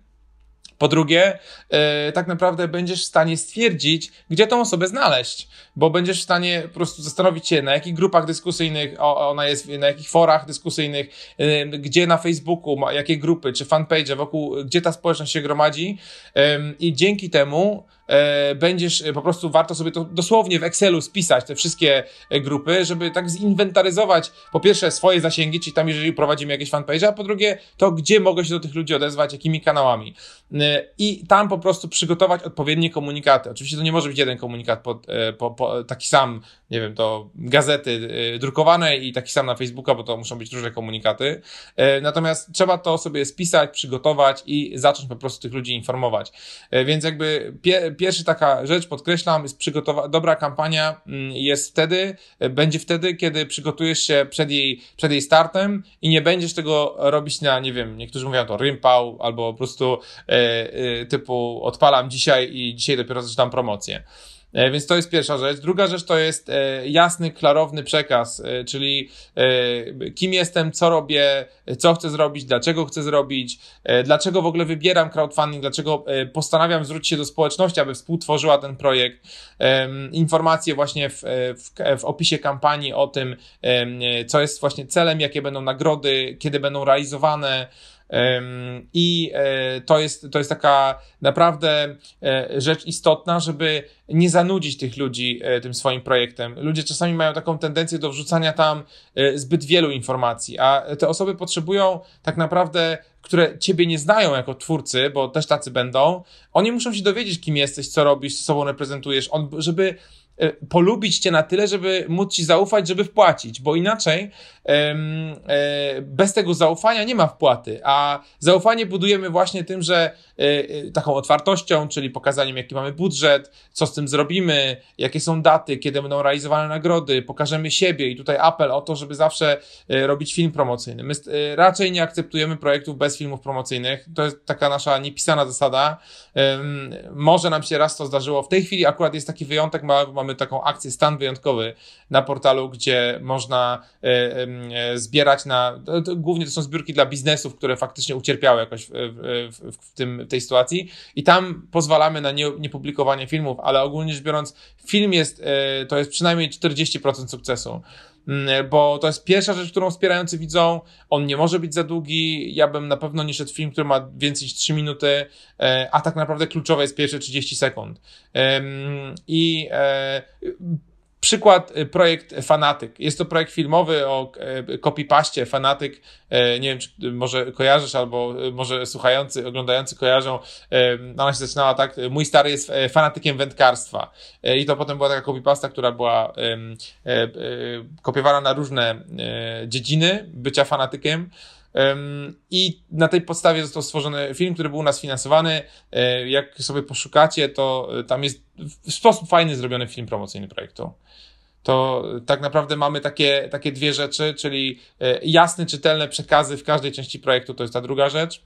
po drugie, yy, tak naprawdę będziesz w stanie stwierdzić, gdzie tą osobę znaleźć, bo będziesz w stanie po prostu zastanowić się, na jakich grupach dyskusyjnych ona jest, na jakich forach dyskusyjnych, yy, gdzie na Facebooku, ma, jakie grupy, czy fanpage, wokół, gdzie ta społeczność się gromadzi. Yy, i dzięki temu E, będziesz, e, po prostu warto sobie to dosłownie w Excelu spisać, te wszystkie e, grupy, żeby tak zinwentaryzować po pierwsze swoje zasięgi, czyli tam jeżeli prowadzimy jakieś fanpage, a po drugie to, gdzie mogę się do tych ludzi odezwać, jakimi kanałami. I tam po prostu przygotować odpowiednie komunikaty. Oczywiście to nie może być jeden komunikat pod, po, po, taki sam, nie wiem, to gazety drukowane i taki sam na Facebooka, bo to muszą być różne komunikaty. Natomiast trzeba to sobie spisać, przygotować i zacząć po prostu tych ludzi informować. Więc jakby pie, pierwsza taka rzecz, podkreślam, jest przygotowa- dobra kampania mm, jest wtedy, będzie wtedy, kiedy przygotujesz się przed jej, przed jej startem i nie będziesz tego robić na, nie wiem, niektórzy mówią to rympał, albo po prostu e, e, typu odpalam dzisiaj i dzisiaj dopiero zaczynam promocję. E, więc to jest pierwsza rzecz. Druga rzecz to jest e, jasny, klarowny przekaz, e, czyli kim jestem, co robię, co chcę zrobić, dlaczego chcę zrobić, dlaczego w ogóle wybieram crowdfunding, dlaczego postanawiam zwrócić się do społeczności, aby współtworzyła ten projekt. Informacje właśnie w, w, w opisie kampanii o tym, co jest właśnie celem, jakie będą nagrody, kiedy będą realizowane. I e, to jest, to jest taka naprawdę e, rzecz istotna, żeby nie zanudzić tych ludzi e, tym swoim projektem. Ludzie czasami mają taką tendencję do wrzucania tam zbyt wielu informacji, a te osoby potrzebują tak naprawdę które ciebie nie znają jako twórcy, bo też tacy będą, oni muszą się dowiedzieć, kim jesteś, co robisz, co sobą reprezentujesz, on, żeby polubić cię na tyle, żeby móc ci zaufać, żeby wpłacić, bo inaczej e, bez tego zaufania nie ma wpłaty, a zaufanie budujemy właśnie tym, że e, taką otwartością, czyli pokazaniem, jaki mamy budżet, co z tym zrobimy, jakie są daty, kiedy będą realizowane nagrody, pokażemy siebie i tutaj apel o to, żeby zawsze robić film promocyjny. My raczej nie akceptujemy projektów bez filmów promocyjnych, to jest taka nasza niepisana zasada. Może nam się raz to zdarzyło, w tej chwili akurat jest taki wyjątek, mamy mamy taką akcję stan wyjątkowy na portalu, gdzie można e, e, zbierać na, głównie to są zbiórki dla biznesów, które faktycznie ucierpiały jakoś w, w, w, tym, w tej sytuacji. I tam pozwalamy na nie, niepublikowanie filmów, ale ogólnie rzecz biorąc film jest, e, to jest przynajmniej 40% sukcesu bo to jest pierwsza rzecz, którą wspierający widzą. On nie może być za długi. Ja bym na pewno nie szedł film, który ma więcej niż 3 minuty, a tak naprawdę kluczowe jest pierwsze 30 sekund. I Przykład, y, projekt Fanatyk. Jest to projekt filmowy o y, copypaście. Fanatyk, y, nie wiem, czy może kojarzysz, albo może słuchający, oglądający kojarzą. Ona się zaczynała tak, mój stary jest fanatykiem wędkarstwa. I to potem była taka copypasta, która była kopiowana na różne dziedziny bycia fanatykiem. I na tej podstawie został stworzony film, który był u nas finansowany. E, jak sobie poszukacie, to e, tam jest w sposób fajny zrobiony film promocyjny projektu. To tak naprawdę mamy takie, takie dwie rzeczy, czyli e, jasne, czytelne przekazy w każdej części projektu, to jest ta druga rzecz.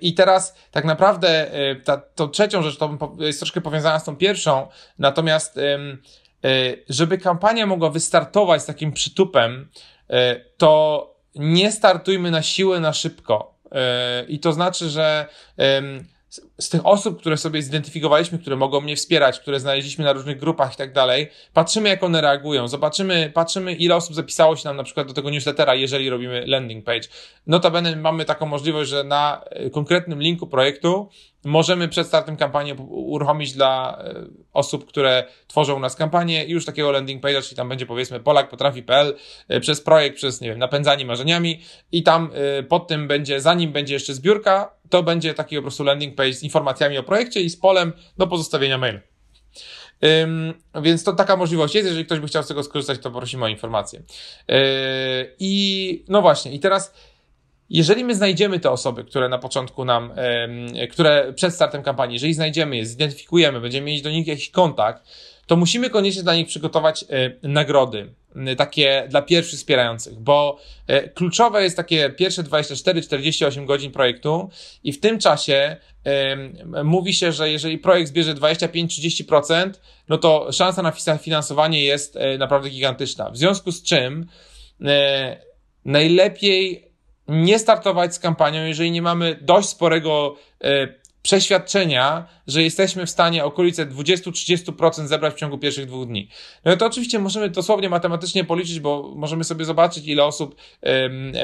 I teraz tak naprawdę ta, tą trzecią rzecz to jest troszkę powiązana z tą pierwszą, natomiast żeby kampania mogła wystartować z takim przytupem, to nie startujmy na siłę, na szybko. E, I to znaczy, że z tych osób, które sobie zidentyfikowaliśmy, które mogą mnie wspierać, które znaleźliśmy na różnych grupach i tak dalej, patrzymy jak one reagują, zobaczymy, patrzymy ile osób zapisało się nam na przykład do tego newslettera, jeżeli robimy landing page. Notabene mamy taką możliwość, że na e, konkretnym linku projektu możemy przed startem kampanii uruchomić dla e, osób, które tworzą u nas kampanię już takiego landing page'a, czyli tam będzie powiedzmy polakpotrafi.pl e, przez projekt, przez nie wiem, napędzanie marzeniami i tam pod tym będzie, zanim będzie jeszcze zbiórka, to będzie taki po prostu landing page z informacjami o projekcie i z polem do pozostawienia maila. Więc to taka możliwość jest. Jeżeli ktoś by chciał z tego skorzystać, to prosimy o informację. I no właśnie, i teraz jeżeli my znajdziemy te osoby, które na początku nam, które przed startem kampanii, jeżeli znajdziemy je, zidentyfikujemy, będziemy mieć do nich jakiś kontakt, to musimy koniecznie dla nich przygotować e, nagrody, takie dla pierwszych wspierających, bo e, kluczowe jest takie pierwsze 24-48 godzin projektu i w tym czasie mówi się, że jeżeli projekt zbierze 25-30%, no to szansa na finansowanie jest e, naprawdę gigantyczna. W związku z czym najlepiej nie startować z kampanią, jeżeli nie mamy dość sporego przeświadczenia, że jesteśmy w stanie okolice 20-30% zebrać w ciągu pierwszych dwóch dni. No to oczywiście możemy dosłownie matematycznie policzyć, bo możemy sobie zobaczyć, ile osób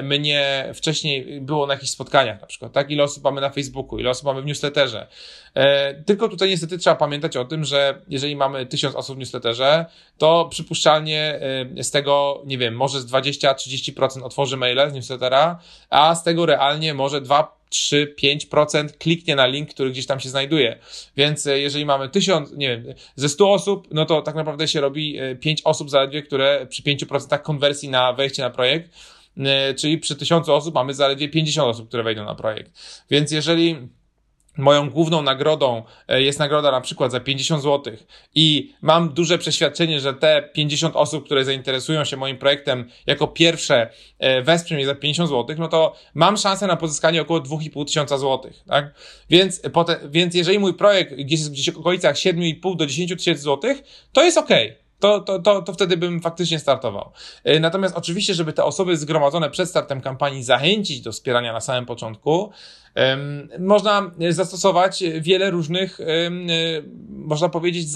mnie wcześniej było na jakichś spotkaniach na przykład, tak? Ile osób mamy na Facebooku, ile osób mamy w newsletterze. E, tylko tutaj niestety trzeba pamiętać o tym, że jeżeli mamy tysiąc osób w newsletterze, to przypuszczalnie z tego, nie wiem, może z 20-30% otworzy maile z newslettera, a z tego realnie może 2 3-5% kliknie na link, który gdzieś tam się znajduje. Więc e, jeżeli mamy tysiąc, nie wiem, ze 100 osób, no to tak naprawdę się robi 5 e, osób zaledwie, które przy 5% konwersji na wejście na projekt, e, czyli przy 1000 osób mamy zaledwie 50 osób, które wejdą na projekt. Więc jeżeli moją główną nagrodą e, jest nagroda na przykład za 50 zł i mam duże przeświadczenie, że te 50 osób, które zainteresują się moim projektem jako pierwsze e, wesprze mnie za 50 zł, no to mam szansę na pozyskanie około 2,5 tysiąca złotych, tak? Więc, więc jeżeli mój projekt gdzieś jest gdzieś w okolicach 7,5 do 10 tysięcy złotych, to jest ok to, to, to, to wtedy bym faktycznie startował. E, natomiast oczywiście, żeby te osoby zgromadzone przed startem kampanii zachęcić do wspierania na samym początku, można zastosować wiele różnych, e, można powiedzieć,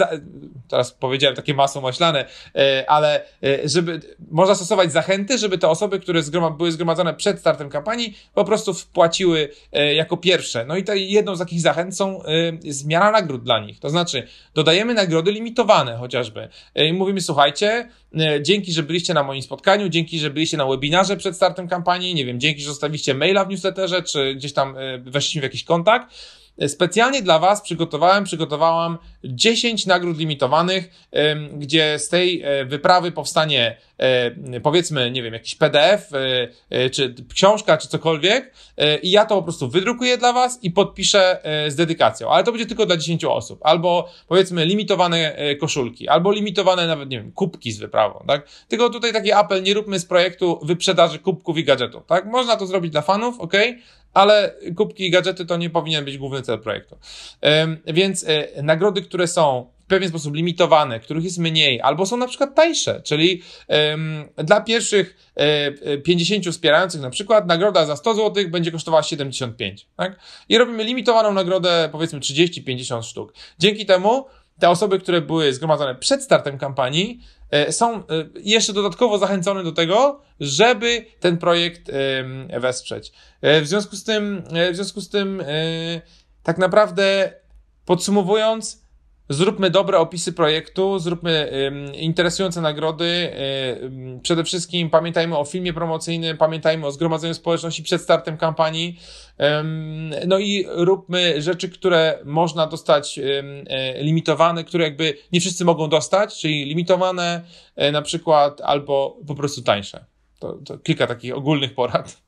teraz powiedziałem takie masło maślane, e, ale e, żeby, można stosować zachęty, żeby te osoby, które były zgromadzone przed startem kampanii, po prostu wpłaciły jako pierwsze. No i to jedną z takich zachęt są zmiana nagród dla nich. To znaczy, dodajemy nagrody limitowane chociażby. I mówimy, słuchajcie, dzięki, że byliście na moim spotkaniu, dzięki, że byliście na webinarze przed startem kampanii, nie wiem, dzięki, że zostawiliście maila w newsletterze, czy gdzieś tam weszliśmy w jakiś kontakt. Specjalnie dla Was przygotowałem, przygotowałam 10 nagród limitowanych, gdzie z tej e, wyprawy powstanie e, powiedzmy, nie wiem, jakiś PDF, e, czy książka, czy cokolwiek i ja to po prostu wydrukuję dla Was i podpiszę z dedykacją, ale to będzie tylko dla 10 osób, albo powiedzmy limitowane koszulki, albo limitowane nawet, nie wiem, kubki z wyprawą, tak? Tylko tutaj taki apel, nie róbmy z projektu wyprzedaży kubków i gadżetów, tak? Można to zrobić dla fanów, ok? Ale kubki i gadżety to nie powinien być główny cel projektu. Więc e, nagrody, które są w pewien sposób limitowane, których jest mniej, albo są na przykład tańsze, czyli dla pierwszych 50 e, wspierających na przykład nagroda za 100 zł będzie kosztowała 75, tak? I robimy limitowaną nagrodę powiedzmy 30-50 sztuk. Dzięki temu te osoby, które były zgromadzone przed startem kampanii, e, są e, jeszcze dodatkowo zachęcone do tego, żeby ten projekt wesprzeć. E, w związku z tym, w związku z tym, tak naprawdę podsumowując, Zróbmy dobre opisy projektu, zróbmy interesujące nagrody. Przede wszystkim pamiętajmy o filmie promocyjnym, pamiętajmy o zgromadzeniu społeczności przed startem kampanii. No i róbmy rzeczy, które można dostać e, limitowane, które jakby nie wszyscy mogą dostać, czyli limitowane e, na przykład albo po prostu tańsze. To, to kilka takich ogólnych porad.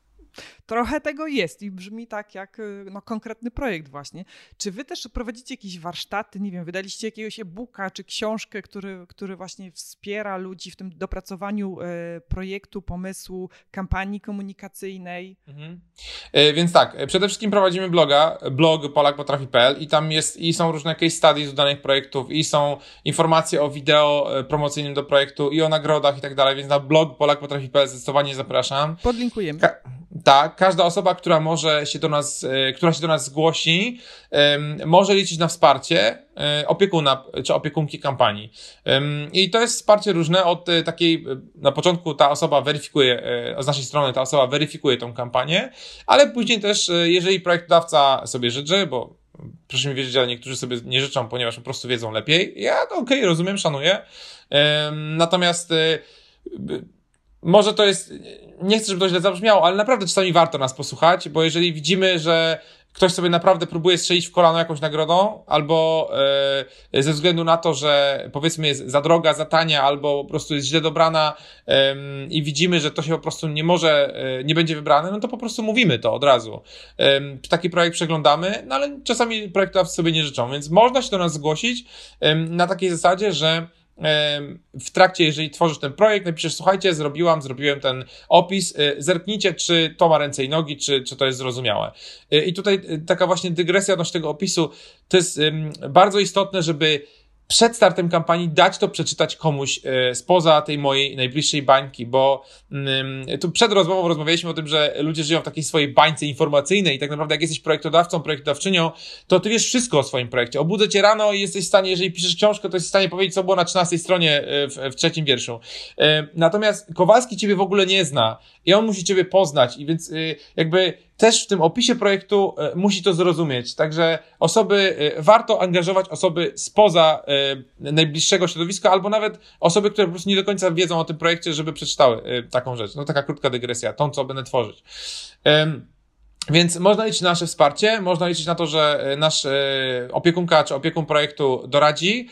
Trochę tego jest i brzmi tak jak y, no, konkretny projekt właśnie. Czy wy też prowadzicie jakieś warsztaty, nie wiem, wydaliście jakiegoś e-booka czy książkę, który, który właśnie wspiera ludzi w tym dopracowaniu e, projektu, pomysłu, kampanii komunikacyjnej? Mhm. E, więc tak, e, przede wszystkim prowadzimy bloga, blog polakpotrafi.pl i tam jest i są różne case studies z danych projektów i są informacje o wideo promocyjnym do projektu i o nagrodach i tak dalej, więc na blog polakpotrafi.pl zdecydowanie zapraszam. Podlinkujemy. Ka tak, każda osoba, która może się do nas, e, która się do nas zgłosi, może liczyć na wsparcie e, opiekuna czy opiekunki kampanii. I to jest wsparcie różne od e, takiej, na początku ta osoba weryfikuje, z naszej strony ta osoba weryfikuje tą kampanię, ale później też, jeżeli projektodawca sobie życzy, bo proszę mi wiedzieć, ale niektórzy sobie nie życzą, ponieważ po prostu wiedzą lepiej. Ja to okej, okay, rozumiem, szanuję. Natomiast może to jest, nie chcę, żeby to źle zabrzmiało, ale naprawdę czasami warto nas posłuchać, bo jeżeli widzimy, że ktoś sobie naprawdę próbuje strzelić w kolano jakąś nagrodą, albo e, ze względu na to, że powiedzmy jest za droga, za tania, albo po prostu jest źle dobrana e, i widzimy, że to się po prostu nie może, e, nie będzie wybrane, no to po prostu mówimy to od razu. Taki projekt przeglądamy, no ale czasami projektodawcy sobie nie życzą, więc można się do nas zgłosić na takiej zasadzie, że w trakcie, jeżeli tworzysz ten projekt, napiszesz, słuchajcie, zrobiłam, zrobiłem ten opis, y, zerknijcie, czy to ma ręce i nogi, czy, czy to jest zrozumiałe. Y, I tutaj y, taka właśnie dygresja odnośnie tego opisu, to jest bardzo istotne, żeby przed startem kampanii dać to przeczytać komuś e, spoza tej mojej najbliższej bańki, bo mm, tu przed rozmową rozmawialiśmy o tym, że ludzie żyją w takiej swojej bańce informacyjnej i tak naprawdę jak jesteś projektodawcą, projektodawczynią, to ty wiesz wszystko o swoim projekcie. Obudzę cię rano i jesteś w stanie, jeżeli piszesz książkę, to jesteś w stanie powiedzieć, co było na 13 stronie e, w, w trzecim wierszu. E, natomiast Kowalski ciebie w ogóle nie zna i on musi ciebie poznać i więc jakby też w tym opisie projektu e, musi to zrozumieć. Także osoby, e, warto angażować osoby spoza e, najbliższego środowiska, albo nawet osoby, które po prostu nie do końca wiedzą o tym projekcie, żeby przeczytały taką rzecz. No taka krótka dygresja, tą, co będę tworzyć. Więc można liczyć na nasze wsparcie, można liczyć na to, że e, nasz e, opiekunka czy opiekun projektu doradzi.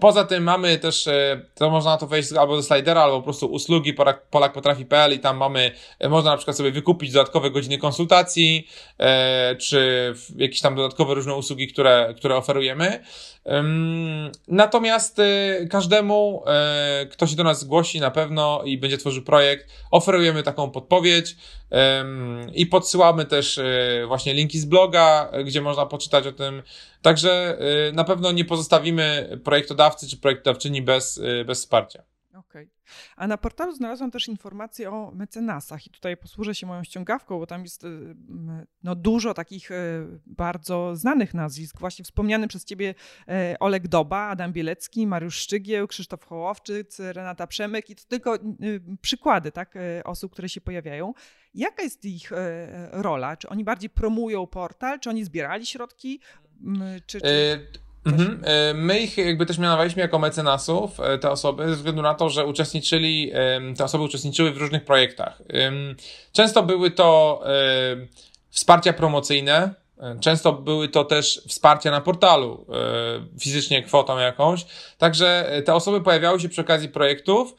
Poza tym mamy też, e, to można na to wejść albo do slidera, albo po prostu usługi polakpotrafi.pl i tam mamy, można na przykład sobie wykupić dodatkowe godziny konsultacji, czy jakieś tam dodatkowe różne usługi, które, które oferujemy. Natomiast każdemu, kto się do nas zgłosi na pewno i będzie tworzył projekt, oferujemy taką podpowiedź i podsyłamy też e, właśnie linki z bloga, e, gdzie można poczytać o tym. Także e, na pewno nie pozostawimy projektodawcy czy projektodawczyni bez, bez wsparcia. Okej. Okay. A na portalu znalazłam też informacje o mecenasach i tutaj posłużę się moją ściągawką, bo tam jest no, dużo takich bardzo znanych nazwisk. Właśnie wspomniany przez ciebie Oleg Doba, Adam Bielecki, Mariusz Szczygieł, Krzysztof Hołowczyc, Renata Przemyk i to tylko przykłady tak, osób, które się pojawiają. Jaka jest ich e, rola? Czy oni bardziej promują portal? Czy oni zbierali środki? Czy, czy... E, mhm. E, my ich jakby też mianowaliśmy jako mecenasów, te osoby, ze względu na to, że uczestniczyli, te osoby uczestniczyły w różnych projektach. Często były to wsparcia promocyjne, Często były to też wsparcia na portalu, fizycznie kwotą jakąś. Także te osoby pojawiały się przy okazji projektów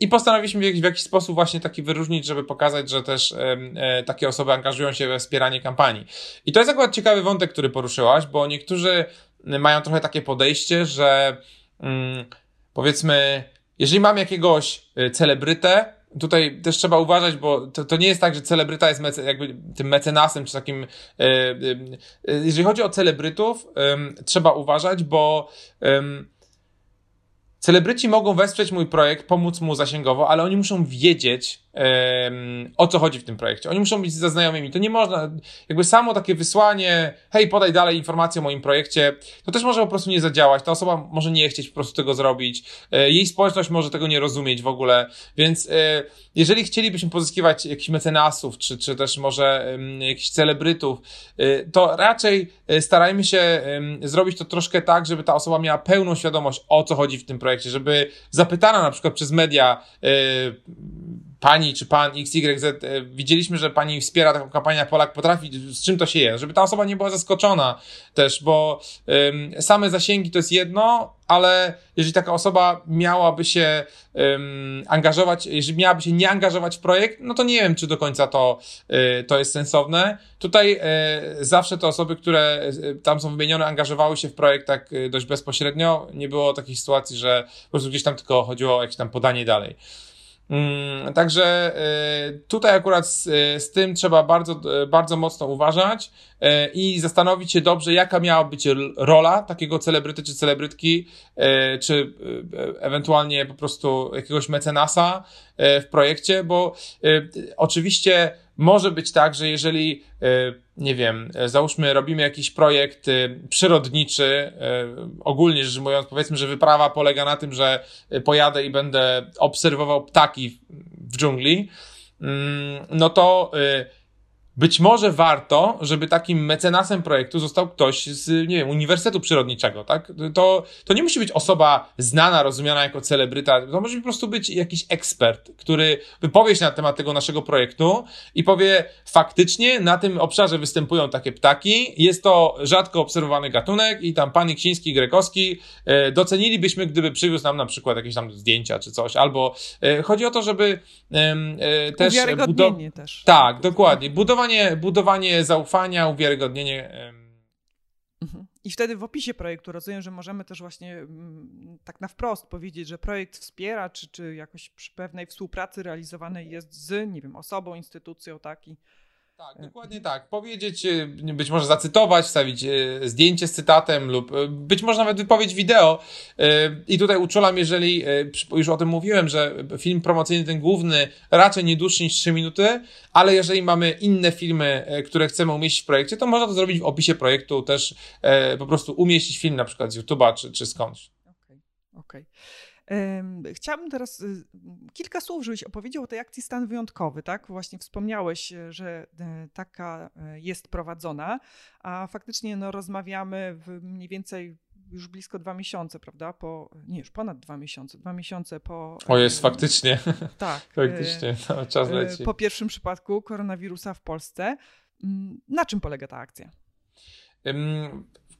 i postanowiliśmy w jakiś, w jakiś, sposób właśnie taki wyróżnić, żeby pokazać, że też e, takie osoby angażują się we wspieranie kampanii. I to jest akurat ciekawy wątek, który poruszyłaś, bo niektórzy mają trochę takie podejście, że mm, powiedzmy, jeżeli mam jakiegoś e, celebrytę, tutaj też trzeba uważać, bo to, to nie jest tak, że celebryta jest mece, jakby tym mecenasem, czy takim. E jeżeli chodzi o celebrytów, trzeba uważać, bo Celebryci mogą wesprzeć mój projekt, pomóc mu zasięgowo, ale oni muszą wiedzieć, o co chodzi w tym projekcie. Oni muszą być ze znajomymi. To nie można, jakby samo takie wysłanie, hej, podaj dalej informacje o moim projekcie, to też może po prostu nie zadziałać. Ta osoba może nie chcieć po prostu tego zrobić. E, jej społeczność może tego nie rozumieć w ogóle. Więc e, jeżeli chcielibyśmy pozyskiwać jakichś mecenasów, czy, czy też może jakichś celebrytów, e, to raczej starajmy się zrobić to troszkę tak, żeby ta osoba miała pełną świadomość, o co chodzi w tym projekcie, żeby zapytana na przykład przez media, pani czy pan XYZ, e, widzieliśmy, że pani wspiera taką kampanię Polak potrafi, z czym to się je, żeby ta osoba nie była zaskoczona też, bo um, same zasięgi to jest jedno, ale jeżeli taka osoba miałaby się um, angażować, jeżeli miałaby się nie angażować w projekt, no to nie wiem, czy do końca to, y, to jest sensowne. Tutaj y, zawsze te osoby, które tam są wymienione, angażowały się w projekt tak dość bezpośrednio. Nie było takich sytuacji, że po prostu gdzieś tam tylko chodziło o jakieś tam podanie dalej. Mm, także y, tutaj akurat z, z, tym trzeba bardzo, bardzo mocno uważać y, i zastanowić się dobrze, jaka miała być rola takiego celebryty czy celebrytki, y, czy ewentualnie po prostu jakiegoś mecenasa w projekcie, bo oczywiście może być tak, że jeżeli, nie wiem, załóżmy, robimy jakiś projekt przyrodniczy, ogólnie rzecz mówiąc, powiedzmy, że wyprawa polega na tym, że pojadę i będę obserwował ptaki w dżungli, mm, no to być może warto, żeby takim mecenasem projektu został ktoś z, nie wiem, Uniwersytetu Przyrodniczego, tak? To, to nie musi być osoba znana, rozumiana jako celebryta, to może po prostu być jakiś ekspert, który wypowie się na temat tego naszego projektu i powie, faktycznie na tym obszarze występują takie ptaki, jest to rzadko obserwowany gatunek i tam pan Iksiński, Grekowski e, docenilibyśmy, gdyby przywiózł nam na przykład jakieś tam zdjęcia czy coś, albo e, chodzi o to, żeby e, też... Uwiarygodnienie też. Tak, dokładnie. Budować budowanie, budowanie zaufania, uwiarygodnienie. Mhm. I wtedy w opisie projektu rozumiem, że możemy też właśnie mm, tak na wprost powiedzieć, że projekt wspiera, czy, czy jakoś przy pewnej współpracy realizowanej jest z, nie wiem, osobą, instytucją, tak? I tak, dokładnie tak. Powiedzieć, e, być może zacytować, wstawić e, zdjęcie z cytatem lub e, być może nawet wypowiedź wideo. I tutaj uczulam, jeżeli już o tym mówiłem, że film promocyjny ten główny raczej nie dłuższy niż 3 minuty, ale jeżeli mamy inne filmy, które chcemy umieścić w projekcie, to można to zrobić w opisie projektu, też po prostu umieścić film na przykład z YouTube'a czy, czy skądś. Okej, okay, okej. Okay. Chciałabym teraz y, kilka słów, żebyś opowiedział o tej akcji Stan Wyjątkowy, tak? Właśnie wspomniałeś, e, że e, taka e, jest prowadzona, a faktycznie no, rozmawiamy w mniej więcej już blisko dwa miesiące, prawda? Po, nie, już ponad dwa miesiące, dwa miesiące po... O jest, faktycznie. Tak. faktycznie, no, czas leci. Po pierwszym przypadku koronawirusa w Polsce. Mm, na czym polega ta akcja?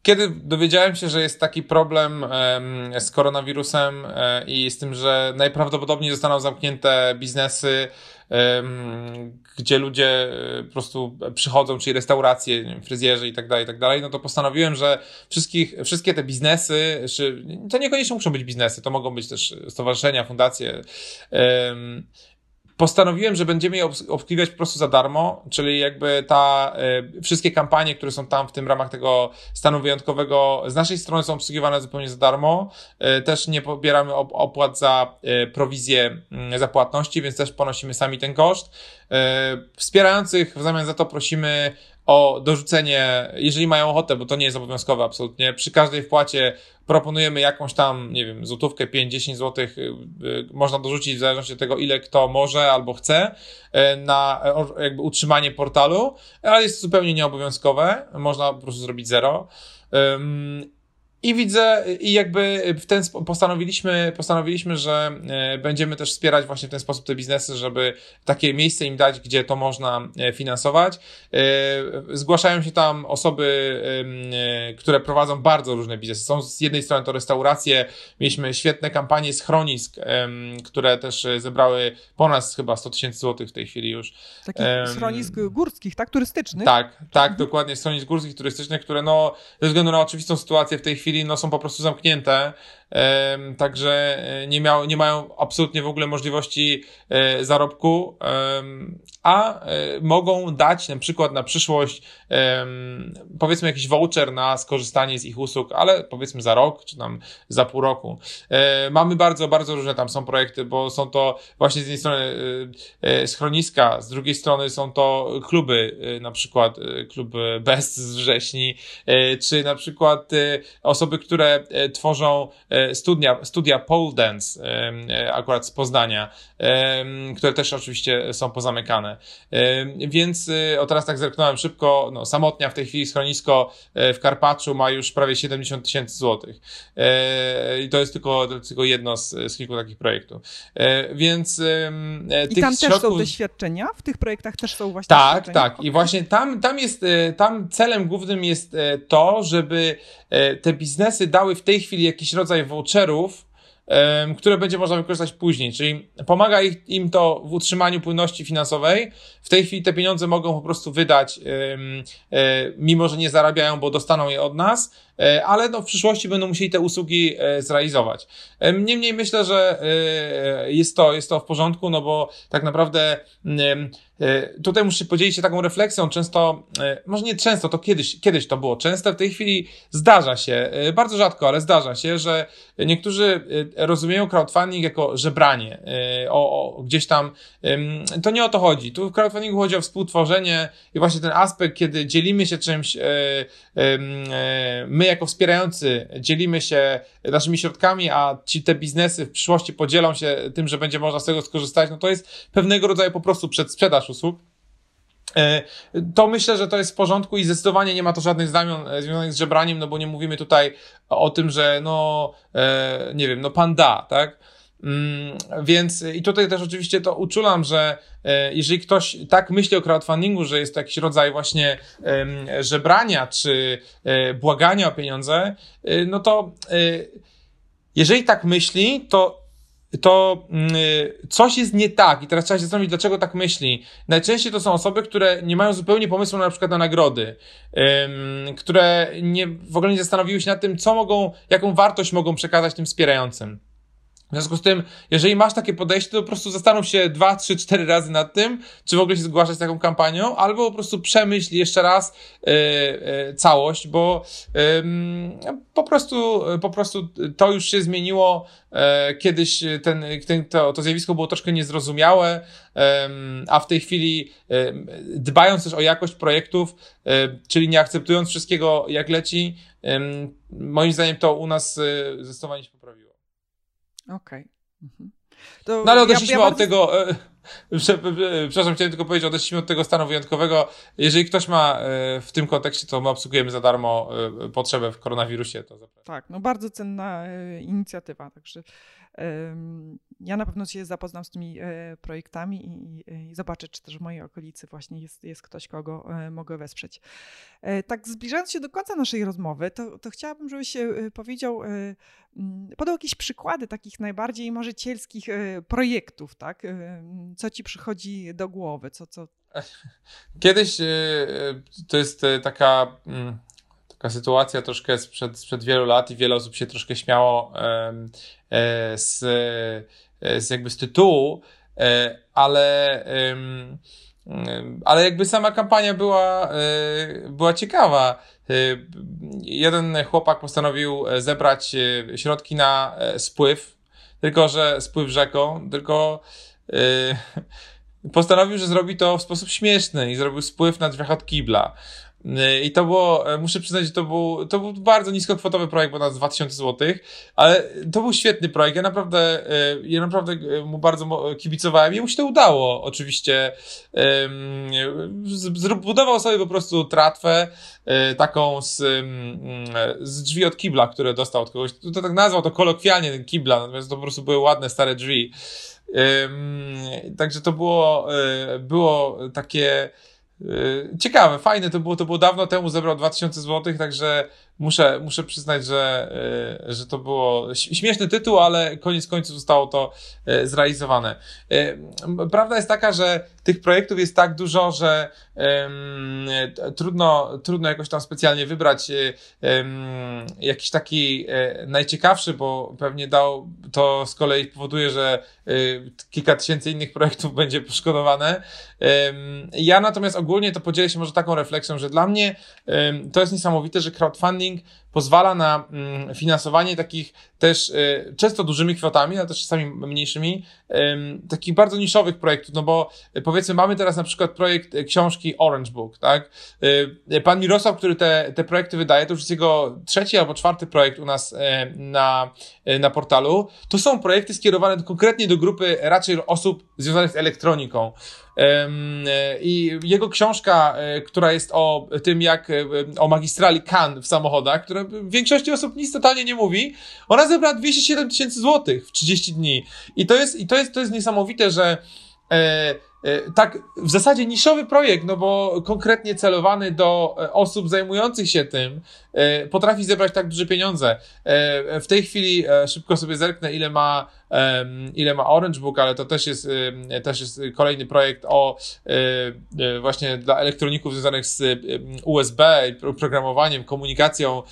Kiedy dowiedziałem się, że jest taki problem z koronawirusem e, i z tym, że najprawdopodobniej zostaną zamknięte biznesy, gdzie ludzie e, po prostu przychodzą, czyli restauracje, fryzjerzy i tak dalej, i tak dalej, no to postanowiłem, że wszystkich, wszystkie te biznesy, to niekoniecznie muszą być biznesy, to mogą być też stowarzyszenia, fundacje, postanowiłem, że będziemy je obsługiwać po prostu za darmo, czyli jakby ta, y, wszystkie kampanie, które są tam w tym ramach tego stanu wyjątkowego z naszej strony są obsługiwane zupełnie za darmo. Y, też nie pobieramy op opłat za y, prowizję y, za płatności, więc też ponosimy sami ten koszt. Wspierających w zamian za to prosimy o dorzucenie, jeżeli mają ochotę, bo to nie jest obowiązkowe absolutnie, przy każdej wpłacie proponujemy jakąś tam, nie wiem, złotówkę, 5-10 złotych, y, y, można dorzucić w zależności od tego, ile kto może albo chce, y, na jakby utrzymanie portalu, ale jest zupełnie nieobowiązkowe, można po prostu zrobić zero. I widzę, i jakby w ten postanowiliśmy, postanowiliśmy, że e, będziemy też wspierać właśnie w ten sposób te biznesy, żeby takie miejsce im dać, gdzie to można e, finansować. E, zgłaszają się tam osoby, które prowadzą bardzo różne biznesy. Są z jednej strony to restauracje, mieliśmy świetne kampanie schronisk, które też zebrały ponad chyba 100 tysięcy złotych w tej chwili już. Takich schronisk górskich, tak? Turystycznych? Tak, tak, dokładnie, schronisk górskich, turystycznych, które no, ze względu na oczywistą sytuację w tej chwili chwili no, są po prostu zamknięte, także e, nie, miał, nie mają absolutnie w ogóle możliwości e, zarobku, a e, mogą dać na przykład na przyszłość powiedzmy jakiś voucher na skorzystanie z ich usług, ale powiedzmy za rok, czy tam za pół roku. Mamy bardzo, bardzo różne tam są projekty, bo są to właśnie z jednej strony schroniska, z drugiej strony są to kluby, na przykład klub Best z wrześni, czy na przykład osoby, które tworzą studia, studia pole dance, akurat z Poznania, które też oczywiście są pozamykane. Więc o teraz tak zerknąłem szybko, no, samotnia w tej chwili schronisko e, w Karpaczu ma już prawie 70 tysięcy złotych. E, I to jest tylko, tylko jedno z, z kilku takich projektów. E, więc I tam środków... też są doświadczenia? W tych projektach też są właśnie Tak, tak. I właśnie tam, tam jest, tam celem głównym jest to, żeby te biznesy dały w tej chwili jakiś rodzaj voucherów, które będzie można wykorzystać później, czyli pomaga im to w utrzymaniu płynności finansowej. W tej chwili te pieniądze mogą po prostu wydać, e, mimo że nie zarabiają, bo dostaną je od nas, ale no w przyszłości będą musieli te usługi e, zrealizować. Niemniej myślę, że jest to, jest to w porządku, no bo tak naprawdę E, tutaj muszę podzielić się taką refleksją. Często, e, może nie często, to kiedyś, kiedyś to było częste, w tej chwili zdarza się, e, bardzo rzadko, ale zdarza się, że niektórzy rozumieją crowdfunding jako żebranie, o, o gdzieś tam, to nie o to chodzi. Tu w crowdfundingu chodzi o współtworzenie i właśnie ten aspekt, kiedy dzielimy się czymś, my jako wspierający dzielimy się naszymi środkami, a ci te biznesy w przyszłości podzielą się tym, że będzie można z tego skorzystać, no to jest pewnego rodzaju po prostu przedsprzedaż usług. to myślę, że to jest w porządku i zdecydowanie nie ma to żadnych znamion związanych z żebraniem, no bo nie mówimy tutaj o tym, że no, nie wiem, no pan da, tak? Mm, więc i tutaj też oczywiście to uczulam, że e, jeżeli ktoś tak myśli o crowdfundingu, że jest to jakiś rodzaj właśnie żebrania czy e, błagania o pieniądze, e, no to jeżeli tak myśli, to to mm, coś jest nie tak i teraz trzeba się zastanowić, dlaczego tak myśli. Najczęściej to są osoby, które nie mają zupełnie pomysłu na, na przykład na nagrody, które nie, w ogóle nie zastanowiły się nad tym, co mogą, jaką wartość mogą przekazać tym wspierającym. W związku z tym, jeżeli masz takie podejście, to po prostu zastanów się dwa, trzy, cztery razy nad tym, czy w ogóle się zgłaszać z taką kampanią, albo po prostu przemyśl jeszcze raz yy, yy, całość, bo yy, po prostu, po prostu to już się zmieniło. E, kiedyś ten, ten, to, to zjawisko było troszkę niezrozumiałe, a w tej chwili dbając też o jakość projektów, czyli nie akceptując wszystkiego jak leci, moim zdaniem to u nas zdecydowanie. Okej. Okay. Mhm. No ale odeszliśmy ja, ja od tego. E, przepraszam, chciałem tylko powiedzieć, odeszliśmy od tego stanu wyjątkowego. Jeżeli ktoś ma e, w tym kontekście, to my obsługujemy za darmo e, potrzebę w koronawirusie. To zapraszam. Tak, no bardzo cenna inicjatywa. Także ja na pewno się zapoznam z tymi e, projektami i, i, zobaczę, czy też w mojej okolicy właśnie jest, jest ktoś, kogo e, mogę wesprzeć. E, tak zbliżając się do końca naszej rozmowy, to, to chciałabym, żebyś powiedział, podał jakieś przykłady takich najbardziej marzycielskich projektów, tak? Co ci przychodzi do głowy? Co, co... Kiedyś to jest taka mm, taka sytuacja troszkę sprzed, sprzed wielu lat i wiele osób się troszkę śmiało e, z, e, z jakby z tytułu, e, ale ale jakby sama kampania była, była ciekawa. Jeden chłopak postanowił zebrać środki na spływ, tylko że spływ rzeką, tylko postanowił, że zrobi to w sposób śmieszny i zrobił spływ na drzwiach od kibla. I to było, e, muszę przyznać, że to był, to był bardzo niskokwotowy projekt, bo na 2000 zł, ale to był świetny projekt. Ja naprawdę, e, ja naprawdę e, mu bardzo kibicowałem i mu się to udało. Oczywiście zbudował sobie po prostu tratwę taką z, z drzwi od kibla, które dostał od kogoś. To tak nazwał to kolokwialnie ten kibla, natomiast to po prostu były ładne, stare drzwi. Także to było, było takie ciekawe, fajne to było, to było dawno temu, zebrał 2000 zł, także muszę, muszę przyznać, że, yy, że to było śmieszny tytuł, ale koniec końców zostało to yy, zrealizowane. Prawda jest taka, że tych projektów jest tak dużo, że trudno, trudno jakoś tam specjalnie wybrać jakiś taki najciekawszy, bo pewnie dał, to z kolei powoduje, że kilka tysięcy innych projektów będzie poszkodowane. Ja natomiast ogólnie to podzielę się może taką refleksją, że dla mnie to jest niesamowite, że crowdfunding running pozwala na mm, finansowanie takich też y, często dużymi kwotami, ale też czasami mniejszymi, takich bardzo niszowych projektów, no bo y, powiedzmy mamy teraz na przykład projekt y, książki Orange Book, tak? Pan Mirosław, który te, te projekty wydaje, to już jest jego trzeci albo czwarty projekt u nas na, na portalu. To są projekty skierowane konkretnie do grupy raczej osób związanych z elektroniką. I jego książka, która jest o tym, jak o magistrali CAN w samochodach, która większości osób nic totalnie nie mówi, ona zebrała 207 tysięcy złotych w 30 dni. I to jest, i to jest, to jest niesamowite, że e, E, tak, w zasadzie niszowy projekt, no bo konkretnie celowany do e, osób zajmujących się tym, potrafi zebrać tak duże pieniądze. W tej chwili szybko sobie zerknę, ile ma, ile ma Orange Book, ale to też jest, też jest kolejny projekt o właśnie dla elektroników związanych z USB, programowaniem, komunikacją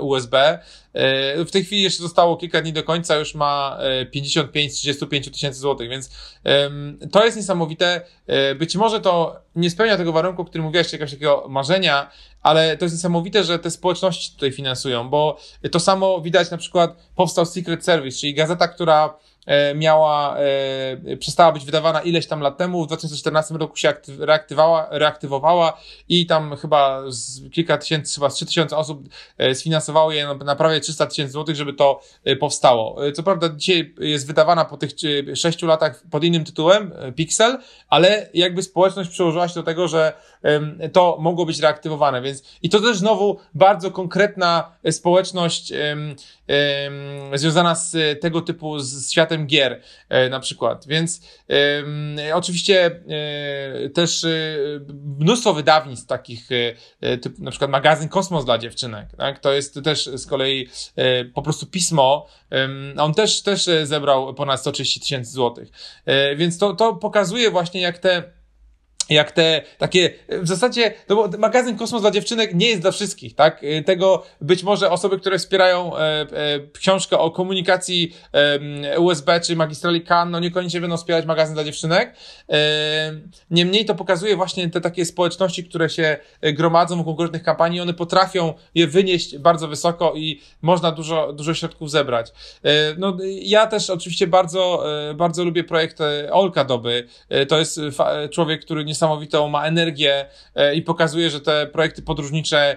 USB. W tej chwili jeszcze zostało kilka dni do końca, już ma 55-35 tysięcy złotych, więc to jest niesamowite. E, być może to nie spełnia tego warunku, o którym mówiłeś, jakiegoś takiego marzenia, ale to jest niesamowite, że te społeczności tutaj finansują, bo to samo widać na przykład powstał Secret Service, czyli gazeta, która e, miała, e, przestała być wydawana ileś tam lat temu, w 2014 roku się reaktywowała, reaktywowała i tam chyba kilka tysięcy, chyba z 3 tysiące osób sfinansowało je na prawie 300 tysięcy złotych, żeby to powstało. Co prawda dzisiaj jest wydawana po tych 6 latach pod innym tytułem, Pixel, ale jakby społeczność przyłożyła się do tego, że to mogło być reaktywowane, więc i to też znowu bardzo konkretna społeczność związana z tego typu, z światem gier e, na przykład. Więc oczywiście e, też e, mnóstwo wydawnictw takich, na przykład magazyn Kosmos dla dziewczynek, tak? to jest też z kolei po prostu pismo, on też, też zebrał ponad 130 tysięcy złotych. Więc to, to pokazuje właśnie jak te jak te takie, w zasadzie, no bo magazyn Kosmos dla dziewczynek nie jest dla wszystkich, tak? Tego być może osoby, które wspierają e, e, książkę o komunikacji e, USB czy magistrali CAN, no niekoniecznie będą wspierać magazyn dla dziewczynek. E, niemniej to pokazuje właśnie te takie społeczności, które się gromadzą w konkretnych kampanii, one potrafią je wynieść bardzo wysoko i można dużo, dużo środków zebrać. E, no, ja też oczywiście bardzo, e, bardzo lubię projekt Olka Doby. To jest człowiek, który nie niesamowitą, ma energię e, i pokazuje, że te projekty podróżnicze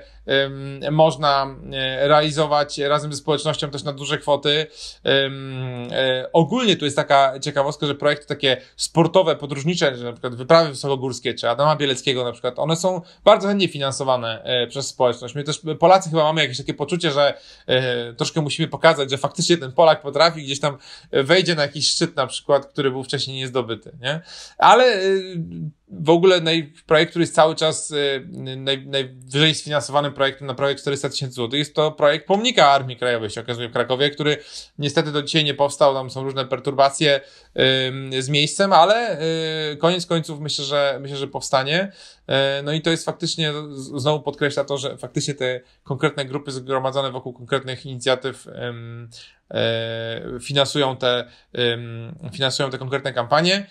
można e, realizować razem ze społecznością też na duże kwoty. E, ogólnie tu jest taka ciekawostka, że projekty takie sportowe, podróżnicze, na przykład wyprawy wysokogórskie, czy Adama Bieleckiego na przykład, one są bardzo chętnie finansowane przez społeczność. My też Polacy chyba mamy jakieś takie poczucie, że troszkę musimy pokazać, że faktycznie ten Polak potrafi gdzieś tam wejdzie na jakiś szczyt na przykład, który był wcześniej niezdobyty, nie? Ale w ogóle projekt, który jest cały czas naj, najwyżej sfinansowanym projektem na prawie 400 tysięcy złotych, jest to projekt pomnika Armii Krajowej, się okazuje w Krakowie, który niestety do dzisiaj nie powstał, tam są różne perturbacje z miejscem, ale y, koniec końców myślę, że myślę, że powstanie. Y, no i to jest faktycznie, znowu podkreśla to, że faktycznie te konkretne grupy zgromadzone wokół konkretnych inicjatyw y, finansują te, finansują te konkretne kampanie.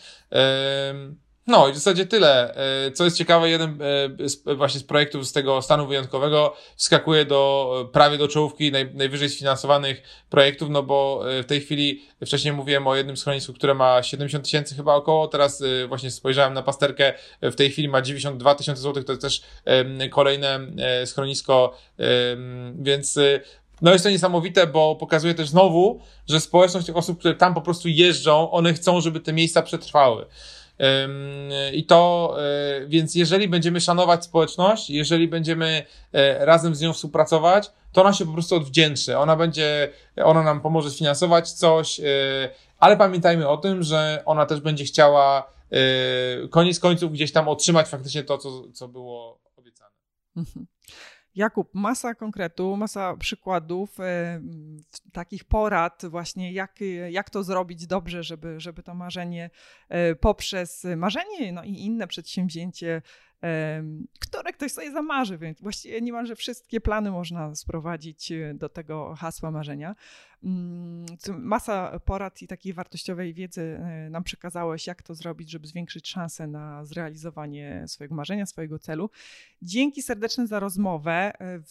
No i w zasadzie tyle. E, co jest ciekawe, jeden e, właśnie z projektów z tego stanu wyjątkowego wskakuje do prawie do czołówki naj, najwyżej sfinansowanych projektów, no bo e, w tej chwili, wcześniej mówiłem o jednym schronisku, które ma 70 tysięcy chyba około, teraz właśnie spojrzałem na pasterkę, w tej chwili ma 92 tysiące złotych, to jest też kolejne schronisko, więc no jest to niesamowite, bo pokazuje też znowu, że społeczność tych osób, które tam po prostu jeżdżą, one chcą, żeby te miejsca przetrwały. I to, e, więc jeżeli będziemy szanować społeczność, jeżeli będziemy e, razem z nią współpracować, to ona się po prostu odwdzięczy. Ona będzie, ona nam pomoże sfinansować coś, e, ale pamiętajmy o tym, że ona też będzie chciała koniec końców gdzieś tam otrzymać faktycznie to, co, co było obiecane. Mhm. Jakub, masa konkretu, masa przykładów, e, takich porad właśnie, jak, jak to zrobić dobrze, żeby, żeby to marzenie e, poprzez marzenie no i inne przedsięwzięcie które ktoś sobie zamarzy, więc właściwie niemalże wszystkie plany można sprowadzić e, do tego hasła marzenia. Mm, masa porad i takiej wartościowej wiedzy e, nam przekazałeś, jak to zrobić, żeby zwiększyć szanse na zrealizowanie swojego marzenia, swojego celu. Dzięki serdeczne za rozmowę. E, w,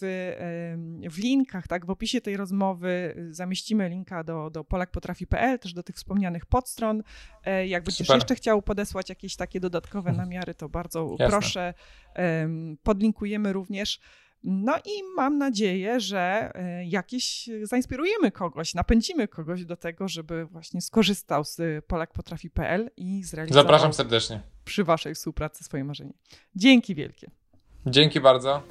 w linkach, tak, w opisie tej rozmowy zamieścimy linka do, do polakpotrafi.pl, też do tych wspomnianych podstron. Jak będziesz Super. jeszcze chciał podesłać jakieś takie dodatkowe mhm. namiary, to bardzo Jasne. proszę. Podlinkujemy również. No i mam nadzieję, że e, jakieś zainspirujemy kogoś, napędzimy kogoś do tego, żeby właśnie skorzystał z polakpotrafi.pl i zrealizował Zapraszam serdecznie. przy waszej współpracy swoje marzenie. Dzięki wielkie. Dzięki bardzo.